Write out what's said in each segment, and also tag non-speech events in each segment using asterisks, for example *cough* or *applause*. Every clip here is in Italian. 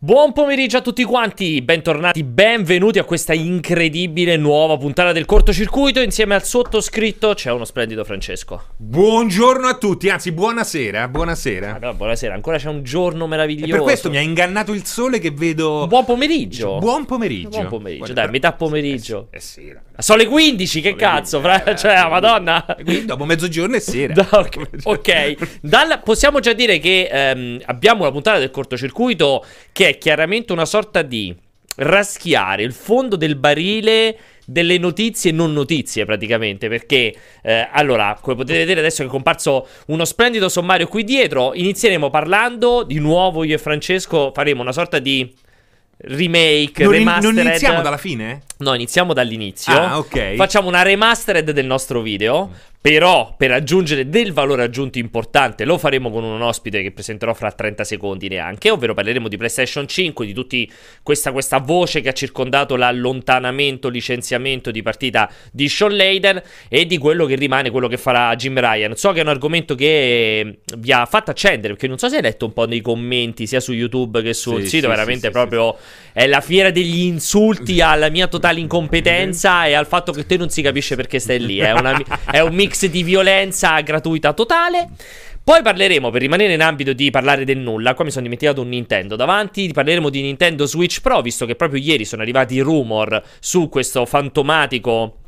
Buon pomeriggio a tutti quanti, bentornati, benvenuti a questa incredibile nuova puntata del cortocircuito. Insieme al sottoscritto c'è uno splendido Francesco. Buongiorno a tutti, anzi buonasera, buonasera. No, buonasera, ancora c'è un giorno meraviglioso. E per questo mi ha ingannato il sole che vedo... Buon pomeriggio. Buon pomeriggio. Buon pomeriggio, Buon- dai, metà pomeriggio. È sera. Sono le 15, che cazzo, 15, fra- eh, cioè, la madonna. Quindi dopo mezzogiorno è sera. Da- *laughs* ok, ok. Dal- possiamo già dire che ehm, abbiamo una puntata del cortocircuito che è chiaramente una sorta di raschiare il fondo del barile delle notizie e non notizie praticamente perché eh, allora come potete vedere adesso è comparso uno splendido sommario qui dietro inizieremo parlando di nuovo io e Francesco faremo una sorta di remake Non, in- non remastered iniziamo dalla fine? No, iniziamo dall'inizio. Ah, ok. Facciamo una remastered del nostro video. Però, per aggiungere del valore aggiunto importante, lo faremo con un ospite che presenterò fra 30 secondi neanche. Ovvero parleremo di PlayStation 5, di tutti questa, questa voce che ha circondato l'allontanamento, licenziamento di partita di Sean Layden e di quello che rimane, quello che farà Jim Ryan. So che è un argomento che vi ha fatto accendere, perché non so se hai letto un po' nei commenti, sia su YouTube che sul Sì, sito. sì, veramente sì, proprio è la fiera degli insulti alla mia totale incompetenza e al fatto che te non si capisce perché stai lì. È, una- è un mix *laughs* di violenza gratuita totale. Poi parleremo, per rimanere in ambito di parlare del nulla, qua mi sono dimenticato un Nintendo davanti, parleremo di Nintendo Switch Pro, visto che proprio ieri sono arrivati i rumor su questo fantomatico...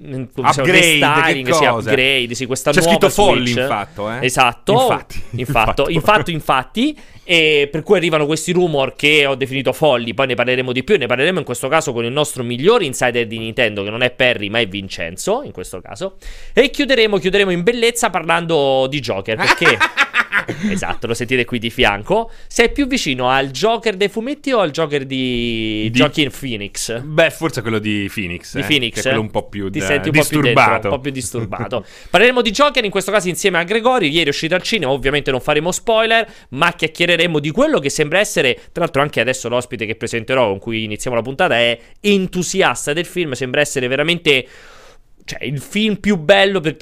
mm, come si chiama, Upgrade, restyling, che sì, upgrade, sì, questa C'è nuova scritto Switch. infatti, eh. Esatto, Infatti, *laughs* infatti, infatti. infatti, infatti, e per cui arrivano questi rumor che ho definito folli, poi ne parleremo di più, ne parleremo in questo caso con il nostro migliore insider di Nintendo, che non è Perry ma è Vincenzo, in questo caso, e chiuderemo, chiuderemo in bellezza parlando di Joker, perché... *laughs* *laughs* esatto, lo sentite qui di fianco. Sei più vicino al Joker dei fumetti o al Joker di, Di- Joaquin Phoenix? Beh, forse quello di Phoenix. Di eh, Phoenix, Che è quello un po' più ti da- senti un po' più dentro, disturbato. un po' più disturbato. *laughs* Parleremo di Joker in questo caso insieme a Gregori. Ieri è uscito al cinema, ovviamente non faremo spoiler, ma chiacchiereremo di quello che sembra essere, tra l'altro anche adesso l'ospite che presenterò con cui iniziamo la puntata è entusiasta del film, sembra essere veramente cioè il film più bello per,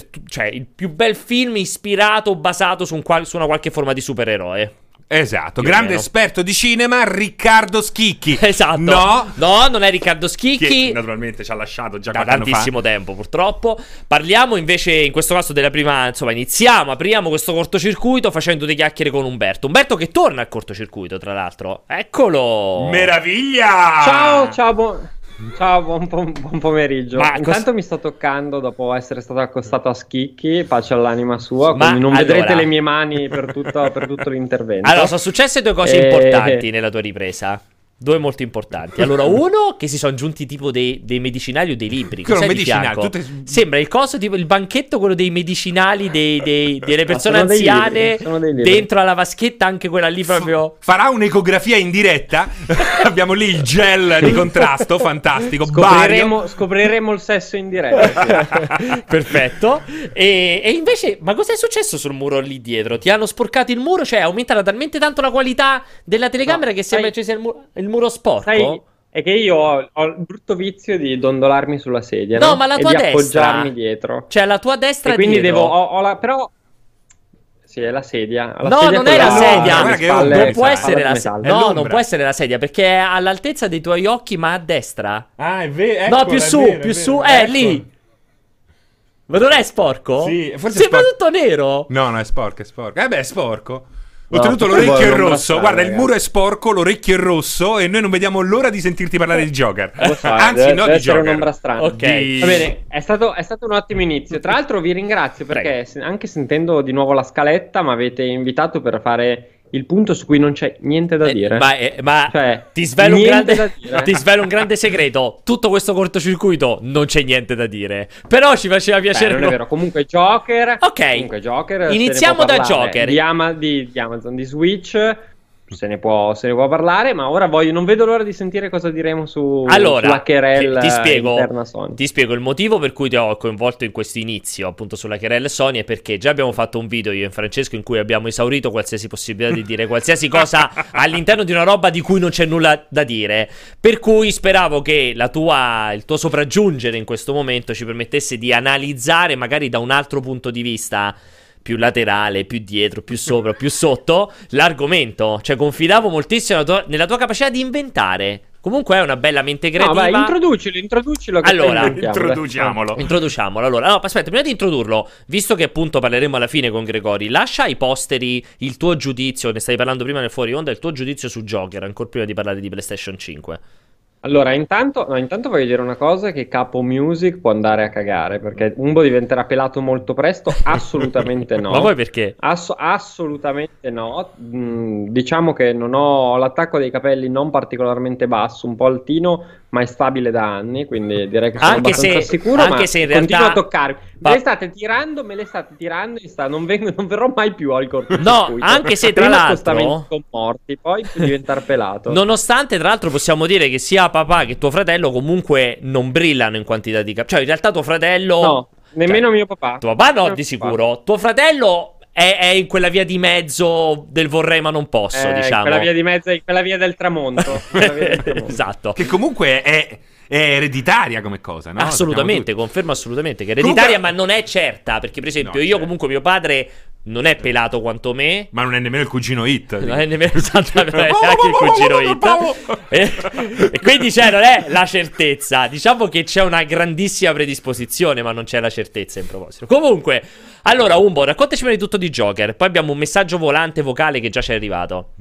per- cioè il più bel film ispirato basato su, un qual- su una qualche forma di supereroe. Esatto, Più grande meno. esperto di cinema, Riccardo Schicchi. *laughs* Esatto. No, No, non è Riccardo che Schicchi. naturalmente ci ha lasciato già da anno fa. tantissimo tempo purtroppo parliamo invece in questo caso della prima insomma iniziamo apriamo questo cortocircuito facendo due chiacchiere con Umberto Umberto che torna al cortocircuito tra l'altro eccolo Meraviglia! Ciao, ciao, buon, ciao, buon, pom- buon pomeriggio. Ma Intanto cos- mi sto toccando dopo essere stato accostato a Schicchi, pace all'anima sua, Ma quindi non allora- vedrete le mie mani per tutto, per tutto l'intervento. allora sono successe due cose Eh, importanti nella tua ripresa Due molto importanti. Allora, *laughs* uno che si sono aggiunti tipo dei, dei medicinali o dei libri. Di medicinali, tutte- Sembra il coso tipo il banchetto, quello dei medicinali dei- dei- *laughs* delle persone sono dei anziane. dentro alla vaschetta, anche quella lì proprio. Farà un'ecografia in diretta. *laughs* Abbiamo lì il gel di contrasto, fantastico. Scopriremo, scopriremo il sesso in diretta. Perfetto. E, e invece, ma cos'è successo sul muro lì dietro? Ti hanno sporcato il muro? Cioè, è aumentata talmente tanto la qualità della telecamera No, che sembra sai- ci sia il, mu- il muro sporco? Sai, è che io ho, ho il brutto vizio di dondolarmi sulla sedia, No, no? ma la e tua di destra. appoggiarmi dietro. Cioè, la tua destra E quindi dietro. devo, ho, ho la, però... Sì, è la sedia. La No, sedia non è la sedia. che spalle- non può essere di la sedia. È No, non può essere la sedia perché è all'altezza dei tuoi occhi, ma a destra. Ah, è vero. no, più su, più su. Eh, lì. Ma non è sporco? Sì, forse è Sembra sporco. tutto nero. No, no, è sporco, è sporco. Eh beh, è sporco. No, Oltretutto tutto l'orecchio non rosso. Guarda, il ragazzi. muro è sporco, l'orecchio è rosso e noi non vediamo l'ora di sentirti parlare di Joker. So, Anzi, deve, no, deve di Joker. un'ombra strana. Ok. Di- Va bene, è stato, è stato un ottimo inizio. Tra l'altro vi ringrazio perché se- anche sentendo di nuovo la scaletta mi avete invitato per fare il punto su cui non c'è niente da Eh, dire. ma eh, ma Cioè, ti, svelo grande, ti svelo un grande segreto. Tutto questo cortocircuito non c'è niente da dire. Però ci faceva Beh, piacere. non è vero. Comunque Joker. Ok. Comunque Joker. Iniziamo da parlare. Joker. Di, Ama- di- di Amazon, di Switch. Se ne, può, se ne può parlare, ma ora voglio, non vedo l'ora di sentire cosa diremo su, Allora, sulla querel ti, spiego, ti spiego il motivo per cui ti ho coinvolto in questo inizio, appunto sulla querel Sony, è perché già abbiamo fatto un video io e Francesco in cui abbiamo esaurito qualsiasi possibilità di dire qualsiasi cosa *laughs* all'interno di una roba di cui non c'è nulla da dire. Per cui speravo che la tua, il tuo sopraggiungere in questo momento ci permettesse di analizzare magari da un altro punto di vista più laterale, più dietro, più sopra, più sotto l'argomento. Cioè, confidavo moltissimo nella tua, nella tua capacità di inventare. Comunque è una bella mente creativa. No, vai, introducilo, introducilo. Che Allora. Introduciamolo. Introduciamolo. Allora, no, aspetta, prima di introdurlo, visto che appunto parleremo alla fine con Gregori, lascia ai posteri il tuo giudizio, ne stavi parlando prima nel fuori onda, il tuo giudizio su Joker, ancora prima di parlare di PlayStation 5. Allora, intanto, no, intanto voglio dire una cosa: che Capo Music può andare a cagare perché Umbo diventerà pelato molto presto? *laughs* Assolutamente no. Ma poi perché? Ass- assolutamente no. Mm, diciamo che non ho l'attacco dei capelli non particolarmente basso, un po' altino, ma è stabile da anni, quindi direi che sono Anche abbastanza se- sicuro. anche se in realtà- a toccarmi. Me le state tirando, me le state tirando sta- non, vengo- non verrò mai più al cortocircuito. No, anche se tra l'altro- con morti, poi diventare pelato. *laughs* Nonostante, tra l'altro, possiamo dire che sia papà che tuo fratello comunque non brillano in quantità di capelli. Cioè, in realtà tuo fratello... No, nemmeno Cioè, mio papà. Tuo papà no, Mio di papà. sicuro. Tuo fratello è, è in quella via di mezzo del vorrei ma non posso, Eh, diciamo. Quella via di mezzo, quella via del tramonto. Via del *laughs* tramonto. esatto. Che comunque è, è ereditaria come cosa, no? assolutamente, confermo assolutamente che è ereditaria, Comunque- ma non è certa. Perché, per esempio, No, io certo. comunque mio padre non è pelato quanto me. Ma non è nemmeno il cugino Hit. *laughs* Non è nemmeno esattamente *laughs* neanche il cugino Hit. *laughs* E, e quindi c'è, non è la certezza. Diciamo che c'è una grandissima predisposizione, ma non c'è la certezza in proposito. Comunque, allora, Umbo, raccontaci prima di tutto di Joker. Poi abbiamo un messaggio volante vocale che già ci è arrivato.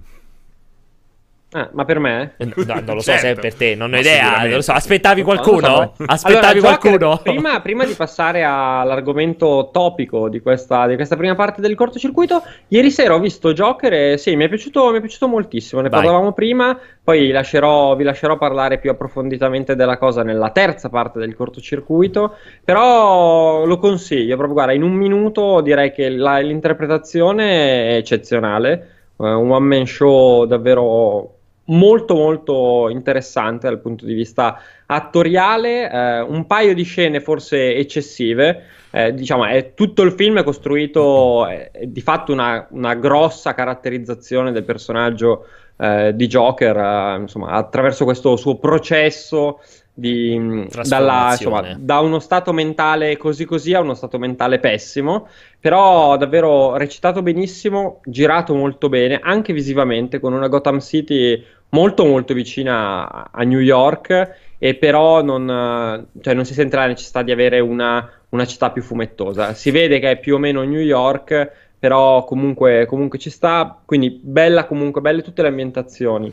Ah, ma per me? Eh, No, non lo so se è Certo. per te, non ho Ma idea. Non lo so. Aspettavi Non lo qualcuno? so. Aspettavi Allora, Joker, qualcuno? Prima, prima di passare all'argomento topico di questa, di questa prima parte del cortocircuito, ieri sera ho visto Joker e sì, mi è piaciuto, mi è piaciuto moltissimo. Ne Vai. parlavamo prima, poi lascerò- vi lascerò parlare più approfonditamente della cosa nella terza parte del cortocircuito. Però lo consiglio, proprio guarda, in un minuto direi che la- l'interpretazione è eccezionale. Eh, un one man show davvero molto molto interessante dal punto di vista attoriale, eh, un paio di scene forse eccessive, eh, diciamo è tutto il film è costruito, è, è di fatto una, una grossa caratterizzazione del personaggio eh, di Joker, eh, insomma attraverso questo suo processo di, mh, dalla, insomma, da uno stato mentale così così a uno stato mentale pessimo, però davvero recitato benissimo, girato molto bene, anche visivamente, con una Gotham City molto molto vicina a- New York e però non, cioè non si sente la necessità di avere una, una città più fumettosa. Si vede che è più o meno New York, però comunque, comunque ci sta, quindi bella comunque, belle tutte le ambientazioni.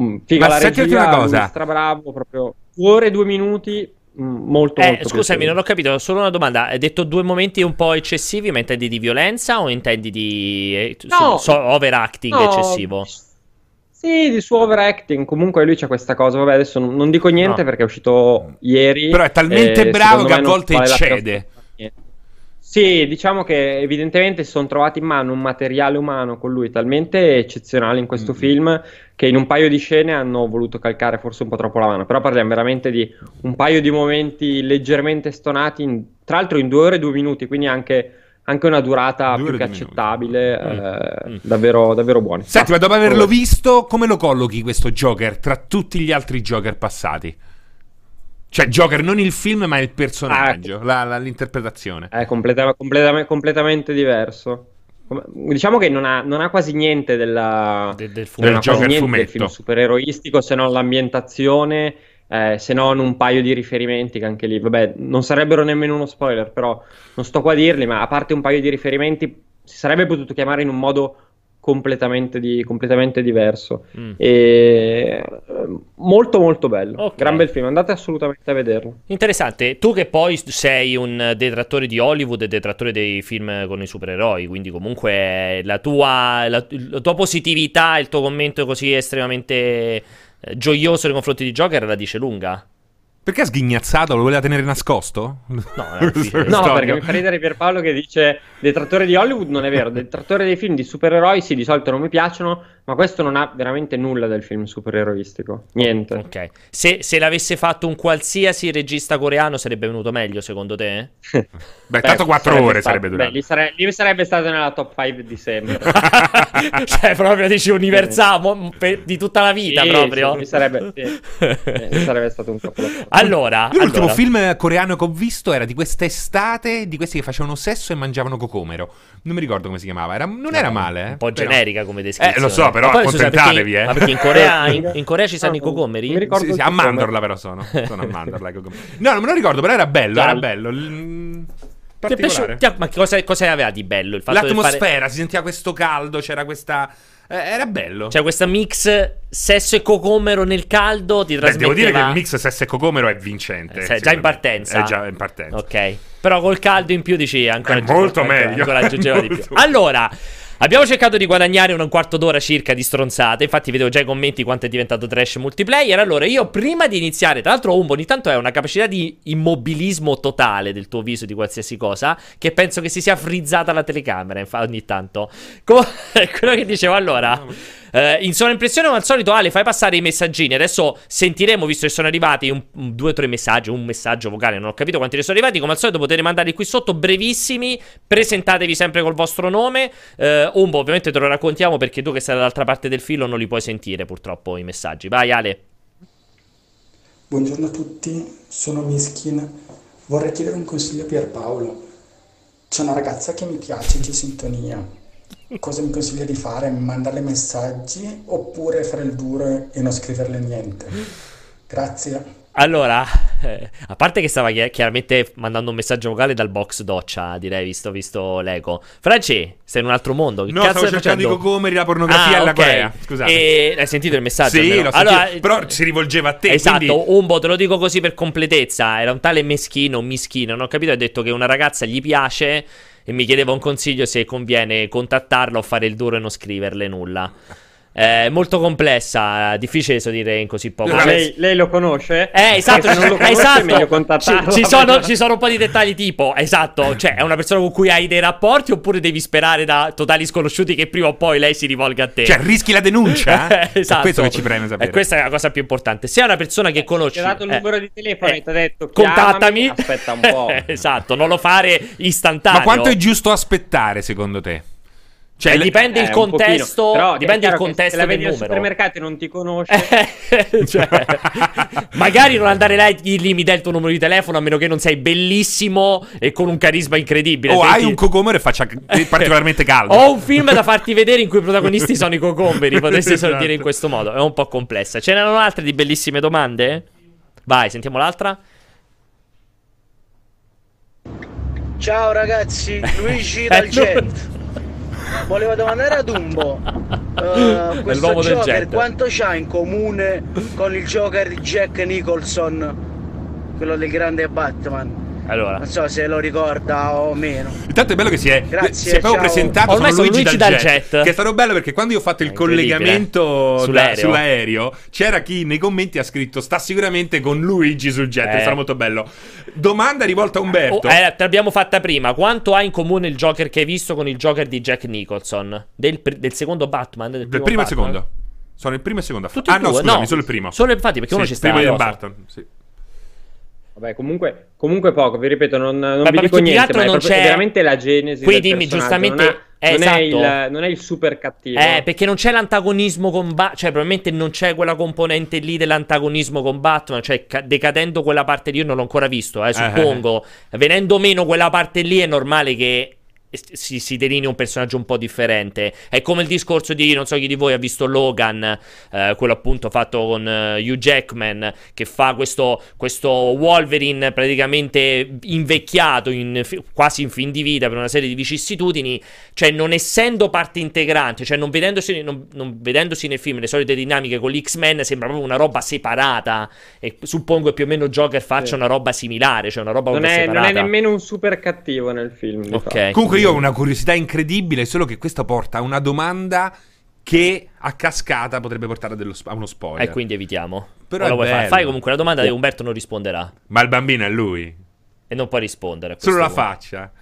Mm, figa Ma la senti regia, una cosa. strabravo, proprio ore e due minuti, mm, molto Eh, molto scusami, non ho capito. Solo una domanda. Hai detto due momenti un po' eccessivi, ma intendi di violenza o intendi di eh, No. so- overacting No, eccessivo? Sì, di suo overacting. Comunque lui c'ha questa cosa. Vabbè, adesso non, non dico niente No. perché è uscito ieri. Però è talmente e bravo che a volte eccede. Sì, diciamo che evidentemente si sono trovati in mano un materiale umano con lui talmente eccezionale in questo Mm. film che in un paio di scene hanno voluto calcare forse un po' troppo la mano. Però parliamo veramente di un paio di momenti leggermente stonati, in- tra l'altro in due ore e due minuti, quindi anche, anche una durata più che accettabile, Mm. eh, Mm. davvero, davvero buoni. Senti, ma dopo averlo visto, come lo collochi questo Joker tra tutti gli altri Joker passati? Cioè, Joker non il film, ma il personaggio, la- la- l'interpretazione. È completa- completame- completamente diverso. Diciamo che non ha, non ha quasi niente della, De- del fumetto. quasi Joker niente del film supereroistico se non l'ambientazione, eh, se non un paio di riferimenti che anche lì, vabbè, non sarebbero nemmeno uno spoiler, però non sto qua a dirli, ma a parte un paio di riferimenti si sarebbe potuto chiamare in un modo completamente, di- completamente diverso. Mm. E, eh, molto molto bello, Ok. gran bel film, andate assolutamente a vederlo. Interessante. Tu che poi sei un detrattore di Hollywood e detrattore dei film con i supereroi, quindi comunque la tua, la, la tua positività, il tuo commento così estremamente eh, gioioso nei confronti di Joker la dice lunga. Perché ha sghignazzato? Lo voleva tenere nascosto? No, un *laughs* film. No, perché mi fa ridere Pierpaolo che dice detrattore di Hollywood non è vero, detrattore dei film di supereroi sì, di solito non mi piacciono, ma questo non ha veramente nulla del film supereroistico, niente. Ok. Se, se l'avesse fatto un qualsiasi regista coreano sarebbe venuto meglio secondo te? Beh, tanto quattro sarebbe ore stato- sarebbe beh, durato. lì, sare- lì sarebbe stato nella top 5 di sempre. *laughs* cioè, proprio dici universale di tutta la vita Sì, proprio. sì, mi sarebbe, sì. *laughs* Eh, sarebbe stato un capolavoro. Allora, Io l'ultimo allora. film coreano che ho visto era di quest'estate, di questi che facevano sesso e mangiavano cocomero. Non mi ricordo come si chiamava, era- non era male. eh, Un po' però- generica come descrizione. Eh, lo so, però accontentatevi, perché- eh. Ma perché in Corea, *laughs* in, in Corea ci stanno i No, cocomeri? mi ricordo Sì, sì, a. Mandorla però sono. Sono a Mandorla. i cocomeri. No, non me lo ricordo, però era bello, era bello. L- Ti è piaciuto? Ma cosa, cosa aveva di bello? Il fatto L'atmosfera, fare... si sentiva questo caldo, c'era questa... eh, era bello. Cioè, questa mix sesso e cocomero nel caldo ti Beh, trasmetteva... devo dire che il mix sesso e cocomero è vincente. Eh, già in partenza. È già in partenza. Ok. Però col caldo in più dici ancora È molto ancora- meglio. Ancora aggiungeva di più. *laughs* Allora, abbiamo cercato di guadagnare un quarto d'ora circa di stronzate. Infatti, vedevo già i commenti quanto è diventato trash multiplayer. Allora, io prima di iniziare, tra l'altro, Umbo ogni tanto è una capacità di immobilismo totale del tuo viso di qualsiasi cosa. Che penso che si sia frizzata la telecamera. Ogni tanto. Com- *laughs* quello che dicevo allora. Eh, in sovraimpressione, come al solito, Ale, fai passare i messaggini. Adesso sentiremo, visto che sono arrivati un, un- due o tre messaggi, un messaggio vocale, non ho capito quanti ne sono arrivati. Come al solito, potete mandarli qui sotto, brevissimi. Presentatevi sempre col vostro nome. Eh, Umbo, ovviamente te lo raccontiamo perché tu che sei dall'altra parte del filo non li puoi sentire, purtroppo, i messaggi. Vai, Ale. Buongiorno a tutti, sono Miskin. Vorrei chiedere un consiglio a Pierpaolo. C'è una ragazza che mi piace di sintonia. Cosa mi consiglia di fare? Mandarle messaggi oppure fare il duro e non scriverle niente? Grazie. Allora, eh, a parte che stava chi- chiaramente mandando un messaggio vocale dal box doccia, direi, visto, visto l'eco. Franci, sei in un altro mondo. Che No, cazzo stavo cercando facendo? cocomeri, la pornografia Ah, e la ok. Corea. Scusate. E hai sentito il messaggio? Sì, almeno? l'ho sentito, Allora, però si rivolgeva a te. Esatto, quindi- Umbo, te lo dico così per completezza. Era un tale meschino, mischino. Non ho capito. Ha detto che una ragazza gli piace e mi chiedeva un consiglio se conviene contattarla o fare il duro e non scriverle nulla. È molto complessa, difficile so dire in così poco. Ma Cioè, lei, lei lo conosce? eh, esatto, Se non lo *laughs* conosce esatto. Ci, ci sono, ci sono un po' di dettagli tipo, esatto, cioè è una persona con cui hai dei rapporti oppure devi sperare da totali sconosciuti che prima o poi lei si rivolga a te. Cioè, rischi la denuncia? Eh, *laughs* esatto. È questo che ci preme sapere. E questa è la cosa più importante. Se è una persona che conosci, Ti ha dato il eh, numero di telefono eh, e ti ha detto contattami. Aspetta un po'. *laughs* esatto, non lo fare istantaneo. Ma quanto è giusto aspettare, secondo te? Cioè, le- dipende Eh, il contesto, Però dipende il contesto se la vedi al numero. supermercato e non ti conosce. Eh, *laughs* cioè, *laughs* magari non andare là e dirgli mi dai il tuo numero di telefono a meno che non sei bellissimo e con un carisma incredibile. O hai Altrimenti- un cocomero e faccia *laughs* particolarmente caldo. Ho un film da farti vedere in cui i protagonisti sono i cocomberi. Potresti solo Esatto. dire in questo modo. È un po' complessa. Ce n'erano altre di bellissime domande? Vai, sentiamo l'altra. Ciao ragazzi, Luigi Eh, dal no. Volevo domandare ad Umbo, *laughs* eh, questo del Joker jet. quanto c'ha in comune con il Joker di Jack Nicholson, quello del grande Batman? Allora, Non so se lo ricorda o meno. Intanto è bello che si è, Grazie, si è proprio presentato Ormai sono Luigi, Luigi dal, dal jet, jet. Che è stato bello perché quando io ho fatto il collegamento da- Sull'aereo. sull'aereo, c'era chi nei commenti ha scritto sta sicuramente con Luigi sul jet. Eh. È stato molto bello. Domanda rivolta a Umberto. Oh, eh, te l'abbiamo fatta prima. Quanto ha in comune il Joker che hai visto con il Joker di Jack Nicholson? Del, del secondo Batman? Del, Del primo primo e secondo. Sono il primo e il secondo. Tutti ah, no, scusami, No, solo il primo. solo infatti, perché uno Sì, ci sta prima di addosso. Barton. Sì. Vabbè, comunque, comunque poco, vi ripeto, non, non Ma vi dico niente, ma è, non proprio- c'è- è veramente la genesi Qui dimmi giustamente- non, ha- eh, non è esatto. il, non è il super cattivo. Eh, perché non c'è l'antagonismo con Batman. Cioè, probabilmente non c'è quella componente lì dell'antagonismo con Batman. Cioè, ca- decadendo quella parte lì, io non l'ho ancora visto, eh, suppongo. Venendo meno quella parte lì, è normale che si, si delinei un personaggio un po' differente. È come il discorso di non so chi di voi ha visto Logan, eh, quello appunto fatto con eh, Hugh Jackman, che fa questo, questo Wolverine praticamente invecchiato, in, quasi in fin di vita per una serie di vicissitudini. Cioè, non essendo parte integrante, cioè non vedendosi, non- non vedendosi nel film le solite dinamiche con gli X-Men, sembra proprio una roba separata. E suppongo che più o meno Joker faccia Sì. una roba similare, cioè una roba non, è, non separata. è nemmeno un super cattivo nel film. Ok. Comunque io ho una curiosità incredibile, solo che questo porta a una domanda che a cascata potrebbe portare a, dello sp- a uno spoiler. E quindi evitiamo. Però vuoi fare? Fai comunque la domanda e Umberto non risponderà. Ma il bambino è lui. E non può rispondere. Solo la faccia.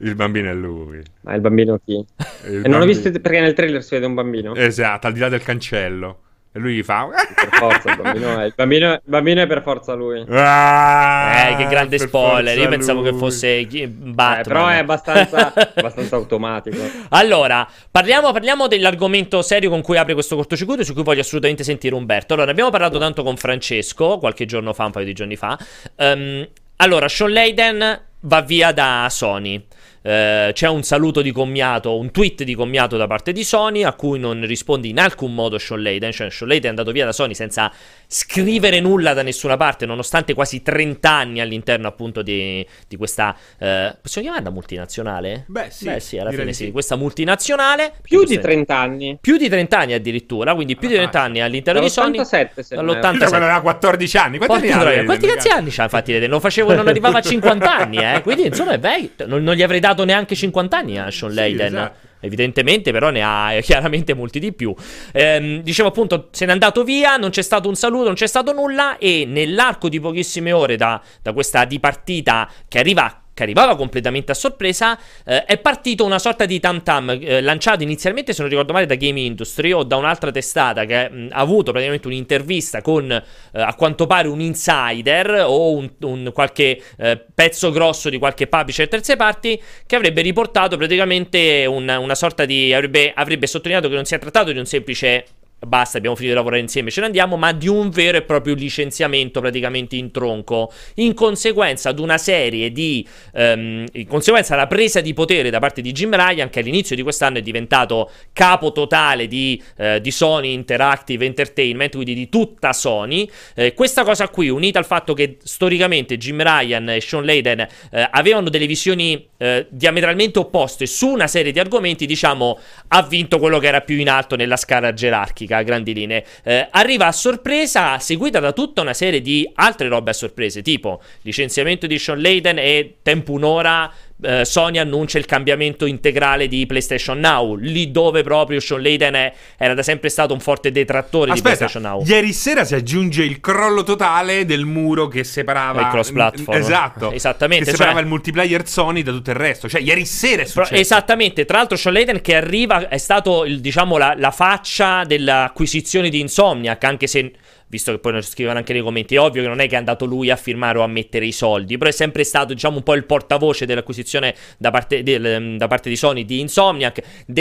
Il bambino è lui. Ma il bambino chi? *laughs* Il E non ho bambino- visto perché nel trailer si vede un bambino. Esatto, al di là del cancello. E lui gli fa... Per forza, il bambino, è, il, bambino, il bambino è per forza lui. Ah, Eh, che grande spoiler. Io pensavo lui. che fosse Eh, Batman. però è abbastanza, *laughs* abbastanza automatico. Allora, parliamo, parliamo dell'argomento serio con cui apre questo cortocircuito, su cui voglio assolutamente sentire Umberto. Allora, ne abbiamo parlato tanto con Francesco qualche giorno fa, un paio di giorni fa. Ehm, allora, Sean Layden va via da Sony. Eh, c'è un saluto di commiato, un tweet di commiato da parte di Sony a cui non risponde in alcun modo Sean Layden. Cioè, Sean Layden è andato via da Sony senza scrivere nulla da nessuna parte, nonostante quasi 30 anni all'interno appunto di, di questa. eh, possiamo chiamarla multinazionale? Beh, sì, Beh, sì, alla fine di sì. sì. Questa multinazionale. Più di Questa- 30 anni. più di 30 anni addirittura, quindi più di 30 anni all'interno di Sony. Dall'87 se non erro. Cioè, Dall'87. quando aveva 14 anni. Quanti anni quanti cazzi anni c'ha infatti? Lo facevo non arrivava a 50 anni, eh. Quindi insomma è vecchio. Non, non gli avrei dato neanche 50 anni a Sean Sì, Layden. esatto. Evidentemente, però, ne ha eh, chiaramente molti di più. Ehm, dicevo appunto, se n'è andato via, non c'è stato un saluto, non c'è stato nulla. E nell'arco di pochissime ore da, da questa dipartita che arriva. Che arrivava completamente a sorpresa, eh, è partito una sorta di tam tam eh, lanciato inizialmente, se non ricordo male, da Game Industry o da un'altra testata che mh, ha avuto praticamente un'intervista con eh, a quanto pare un insider o un, un qualche eh, pezzo grosso di qualche publisher terze parti che avrebbe riportato praticamente un- una sorta di avrebbe, avrebbe sottolineato che non si è trattato di un semplice basta, abbiamo finito di lavorare insieme, ce ne andiamo, ma di un vero e proprio licenziamento praticamente in tronco, in conseguenza ad una serie di, ehm, in conseguenza alla presa di potere da parte di Jim Ryan, che all'inizio di quest'anno è diventato capo totale di, eh, di Sony Interactive Entertainment, quindi di tutta Sony. Eh, questa cosa qui, unita al fatto che storicamente Jim Ryan e Sean Layden eh, avevano delle visioni diametralmente opposte su una serie di argomenti, diciamo, ha vinto quello che era più in alto nella scala gerarchica a grandi linee. Eh, arriva a sorpresa, seguita da tutta una serie di altre robe a sorprese, tipo licenziamento di Sean Layden e tempo un'ora. Eh, Sony annuncia il cambiamento integrale di PlayStation Now, lì dove proprio Sean Layden è- era da sempre stato un forte detrattore di Aspetta, PlayStation Now. ieri sera si aggiunge il crollo totale del muro che separava Il cross-platform. Esatto. Esattamente, Che separava cioè- il multiplayer Sony da tutto il resto. Cioè, ieri sera è successo. Esattamente, tra l'altro Sean Layden che arriva è stato il- diciamo la, la faccia dell'acquisizione di Insomniac, anche se visto che poi lo scrivono anche nei commenti, è ovvio che non è che è andato lui a firmare o a mettere i soldi, però è sempre stato diciamo un po' il portavoce dell'acquisizione da parte, del- da parte di Sony di Insomniac,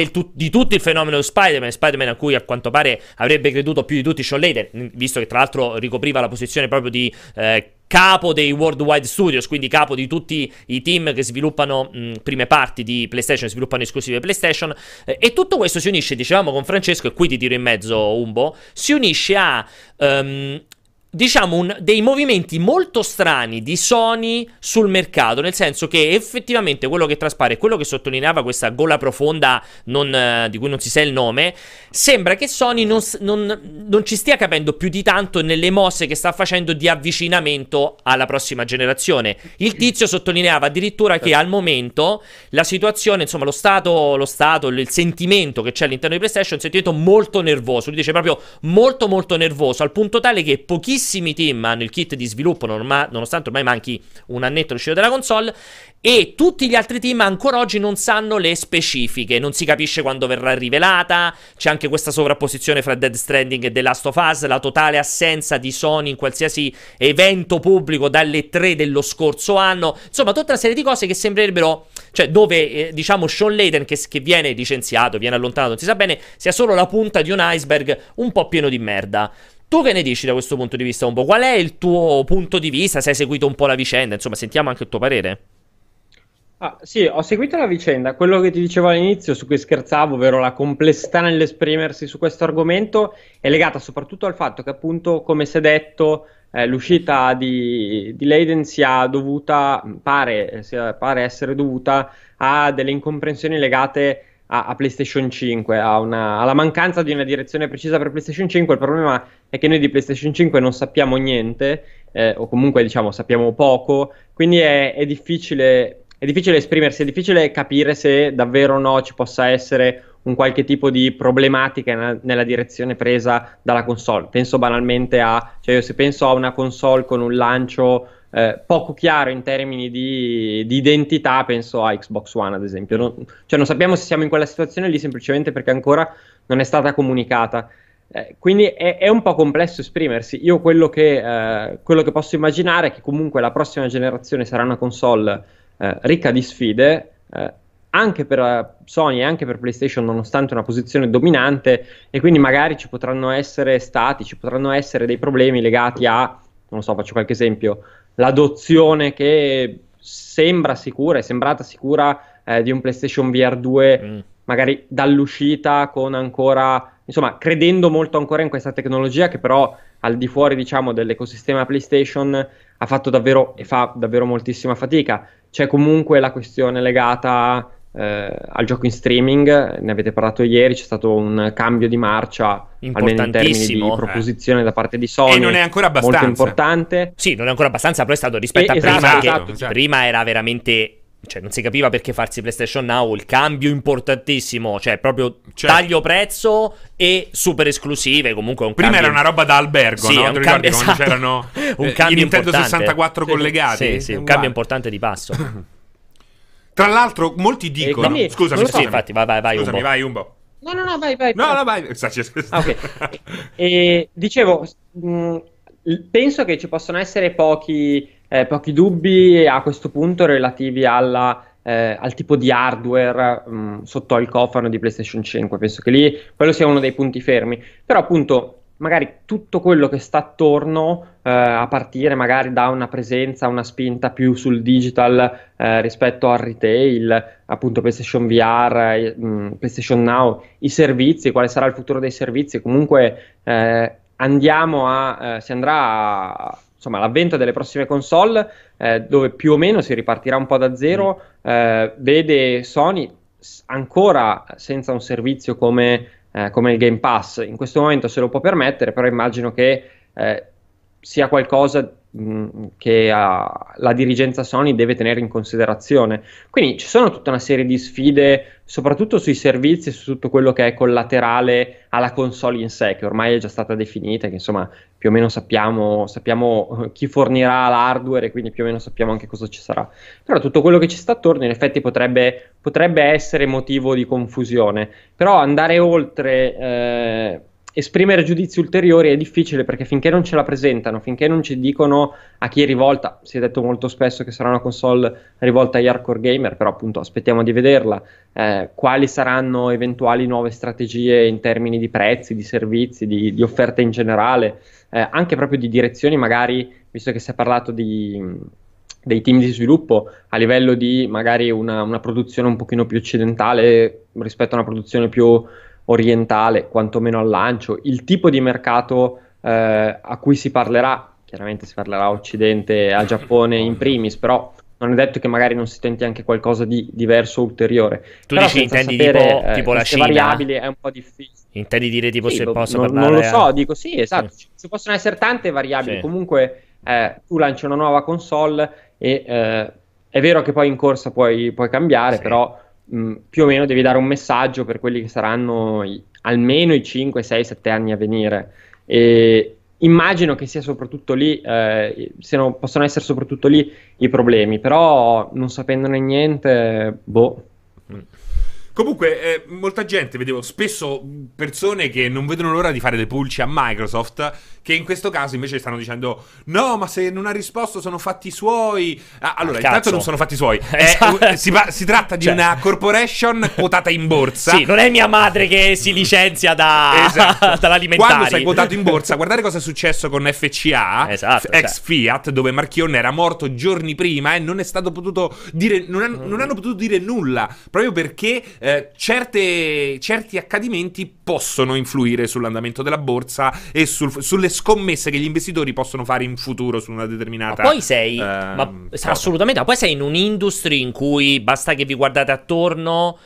tu- di tutto il fenomeno Spider-Man, Spider-Man a cui a quanto pare avrebbe creduto più di tutti Sean Layden, visto che tra l'altro ricopriva la posizione proprio di... eh, capo dei Worldwide Studios, quindi capo di tutti i team che sviluppano mh, prime parti di PlayStation, sviluppano esclusive PlayStation. eh, e tutto questo si unisce, dicevamo con Francesco, e qui ti tiro in mezzo Umbo, si unisce a. ehm, Diciamo un- dei movimenti molto strani di Sony sul mercato, nel senso che effettivamente quello che traspare, quello che sottolineava questa gola profonda non, eh, di cui non si sa il nome, sembra che Sony non, non- non ci stia capendo più di tanto nelle mosse che sta facendo di avvicinamento alla prossima generazione. Il tizio sottolineava addirittura che al momento la situazione, insomma, lo stato, lo stato, il sentimento che c'è all'interno di PlayStation è un sentimento molto nervoso. Lui dice proprio molto, molto nervoso, al punto tale che pochissimi team hanno il kit di sviluppo, norma- nonostante ormai manchi un annetto all'uscita della console. E tutti gli altri team ancora oggi non sanno le specifiche, non si capisce quando verrà rivelata. C'è anche questa sovrapposizione fra Dead Stranding e The Last of Us, la totale assenza di Sony in qualsiasi evento pubblico dalle 3 dello scorso anno. Insomma, tutta una serie di cose che sembrerebbero, cioè, dove eh, diciamo Sean Layden che, che viene licenziato, viene allontanato, non si sa bene, sia solo la punta di un iceberg un po' pieno di merda. Tu che ne dici da questo punto di vista un po'? Qual è il tuo punto di vista? Se hai seguito un po' la vicenda, insomma, sentiamo anche il tuo parere. Ah, sì, ho seguito la vicenda. Quello che ti dicevo all'inizio, su cui scherzavo, ovvero la complessità nell'esprimersi su questo argomento, è legata soprattutto al fatto che, appunto, come si è detto, eh, l'uscita di, di Leiden sia dovuta, pare, sia- pare essere dovuta a delle incomprensioni legate a, a PlayStation 5, a una- alla mancanza di una direzione precisa per PlayStation 5. Il problema è che noi di PlayStation 5 non sappiamo niente, eh, o comunque diciamo sappiamo poco, quindi è, è difficile, è difficile esprimersi, è difficile capire se davvero o no ci possa essere un qualche tipo di problematica nella direzione presa dalla console. Penso banalmente a, cioè io se penso a una console con un lancio eh, poco chiaro in termini di, di identità, penso a Xbox One ad esempio. Non- cioè non sappiamo se siamo in quella situazione lì semplicemente perché ancora non è stata comunicata. Eh, quindi è, è, un po' complesso esprimersi. Io quello che, eh, quello che, posso immaginare è che comunque la prossima generazione sarà una console eh, ricca di sfide, eh, anche per eh, Sony e anche per PlayStation, nonostante una posizione dominante, e quindi magari ci potranno essere stati, ci potranno essere dei problemi legati a, non so, faccio qualche esempio, l'adozione che sembra sicura, è sembrata sicura eh, di un PlayStation VR 2 mm. magari dall'uscita con ancora, insomma, credendo molto ancora in questa tecnologia che però al di fuori, diciamo, dell'ecosistema PlayStation ha fatto davvero e fa davvero moltissima fatica. C'è comunque la questione legata eh, al gioco in streaming, ne avete parlato ieri, c'è stato un cambio di marcia almeno in termini di eh. proposizione eh. da parte di Sony. E non è ancora abbastanza. Molto importante. Sì, non è ancora abbastanza, però è stato rispetto e, a esatto, prima, esatto, esatto. prima era veramente cioè non si capiva perché farsi PlayStation Now, il cambio importantissimo, cioè proprio certo. taglio prezzo e super esclusive, comunque un Prima cambio... era una roba da albergo, sì, no? Un cambio, esatto. c'erano *laughs* un eh, cambio i Nintendo importante. 64 sì, collegati? Sì, sì, un cambio importante di passo. *laughs* Tra l'altro, molti dicono. Quindi, scusami, so. sì, infatti, vai, vai, vai. Scusami, Umbo. vai, Umbo. No, no, no, vai, vai. No, no, vai. Ah, okay. e, dicevo, mh, penso che ci possano essere pochi, eh, pochi dubbi a questo punto relativi alla, eh, al tipo di hardware mh, sotto al cofano di PlayStation 5. Penso che lì quello sia uno dei punti fermi. Però, appunto, magari tutto quello che sta attorno, eh, a partire magari da una presenza, una spinta più sul digital eh, rispetto al retail, appunto PlayStation VR, eh, PlayStation Now, i servizi, quale sarà il futuro dei servizi, comunque eh, andiamo a, eh, si andrà a, insomma, l'avvento delle prossime console, eh, dove più o meno si ripartirà un po' da zero, mm. vede Sony ancora senza un servizio come eh, come il Game Pass. In questo momento se lo può permettere, però immagino che eh, sia qualcosa che uh, la dirigenza Sony deve tenere in considerazione. Quindi ci sono tutta una serie di sfide, soprattutto sui servizi e su tutto quello che è collaterale alla console in sé, che ormai è già stata definita, che insomma più o meno sappiamo, sappiamo chi fornirà l'hardware e quindi più o meno sappiamo anche cosa ci sarà. Però tutto quello che ci sta attorno in effetti potrebbe, potrebbe essere motivo di confusione. Però andare oltre... Eh, esprimere giudizi ulteriori è difficile perché finché non ce la presentano, finché non ci dicono a chi è rivolta, si è detto molto spesso che sarà una console rivolta agli hardcore gamer, però appunto aspettiamo di vederla, eh, quali saranno eventuali nuove strategie in termini di prezzi, di servizi, di, di offerte in generale, eh, anche proprio di direzioni magari, visto che si è parlato di dei team di sviluppo a livello di magari una, una produzione un pochino più occidentale rispetto a una produzione più orientale, quantomeno al lancio, il tipo di mercato eh, a cui si parlerà, chiaramente si parlerà a Occidente a Giappone in primis, però non è detto che magari non si tenti anche qualcosa di diverso ulteriore. Tu Però dici intendi sapere, tipo, eh, tipo la Cina? variabili è un po' difficile. Intendi dire tipo Sì, se lo- posso non, parlare non lo so, a- dico sì, esatto. Sì. Ci possono essere tante variabili. Sì. Comunque, eh, tu lanci una nuova console e eh, è vero che poi in corsa puoi, puoi cambiare, però mh, più o meno devi dare un messaggio per quelli che saranno i- almeno i 5, 6, 7 anni a venire. E immagino che sia soprattutto lì, eh, siano- possono essere soprattutto lì i problemi, però non sapendone niente, boh. Comunque, eh, molta gente, vedevo spesso persone che non vedono l'ora di fare le pulci a Microsoft, che in questo caso invece stanno dicendo: No, ma se non ha risposto sono fatti suoi. Ah, allora, Ah, intanto cazzo. non sono fatti suoi. *laughs* Esatto. si, si tratta di Cioè. una corporation *laughs* quotata in borsa. Sì, non è mia madre che si licenzia da... *laughs* Esatto. dall'alimentari. Quando sei quotato in borsa, guardare cosa è successo con FCA, Esatto, ex cioè. Fiat, dove Marchionne era morto giorni prima e non è stato potuto dire, non, han- non hanno potuto dire nulla, proprio perché eh, certe- certi accadimenti possono influire sull'andamento della borsa e sul- sulle scommesse che gli investitori possono fare in futuro su una determinata. Ma poi sei, ehm, ma, cosa. assolutamente, ma poi sei in un'industria in cui basta che vi guardate attorno,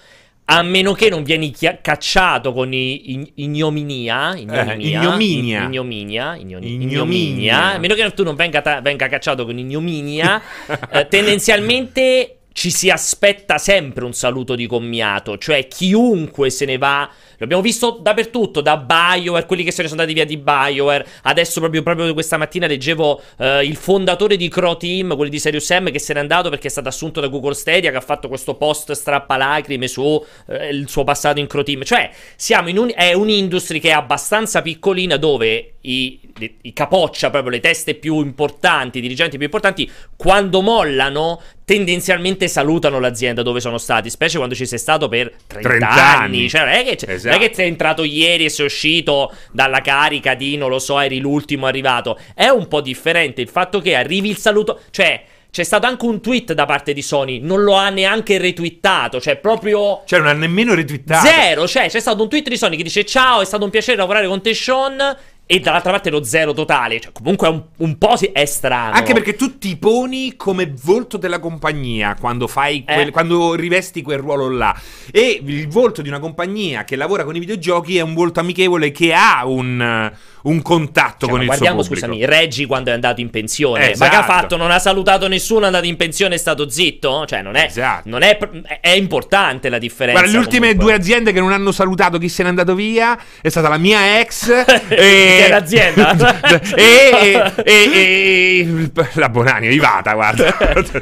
a meno che non vieni chia- cacciato con i- in- ignominia, ignominia, Eh, ignominia. in- ignominia, Ignominia. ignominia, a meno che tu non venga, ta- venga cacciato con ignominia, *laughs* eh, tendenzialmente ci si aspetta sempre un saluto di commiato, cioè chiunque se ne va L'abbiamo visto dappertutto, da BioWare, quelli che se ne sono andati via di BioWare. Adesso proprio, proprio questa mattina leggevo eh, il fondatore di Crow Team, quelli di Serious M, che se n'è andato perché è stato assunto da Google Stadia, che ha fatto questo post strappalacrime su eh, il suo passato in Crow Team. Cioè, siamo in un, è un'industria che è abbastanza piccolina dove i, i capoccia, proprio le teste più importanti, i dirigenti più importanti, quando mollano tendenzialmente salutano l'azienda dove sono stati, specie quando ci sei stato per 30, 30 anni. anni. Cioè, non è, che, Esatto. non è che sei entrato ieri e sei uscito dalla carica di, non lo so, eri l'ultimo arrivato. È un po' differente il fatto che arrivi il saluto, cioè... C'è stato anche un tweet da parte di Sony, non lo ha neanche retweetato, cioè proprio Cioè, non ha nemmeno retweetato. Zero, cioè c'è stato un tweet di Sony che dice ciao, è stato un piacere lavorare con te Sean e dall'altra parte lo zero totale, cioè comunque è un, un po' è strano. Anche perché tu ti poni come volto della compagnia quando fai quel- Eh. quando rivesti quel ruolo là. E il volto di una compagnia che lavora con i videogiochi è un volto amichevole che ha un, un contatto Cioè, con il guardiamo, suo pubblico. scusami, Reggie quando è andato in pensione, Esatto. ma che ha fatto? Non ha salutato nessuno, è andato in pensione è stato zitto? Cioè, non è, Esatto. non è, è- importante la differenza. Guarda, le ultime comunque. due aziende che non hanno salutato chi se n'è andato via è stata la mia ex *laughs* e l'azienda. *laughs* e, e, e- *laughs* la Bonani è arrivata, guarda.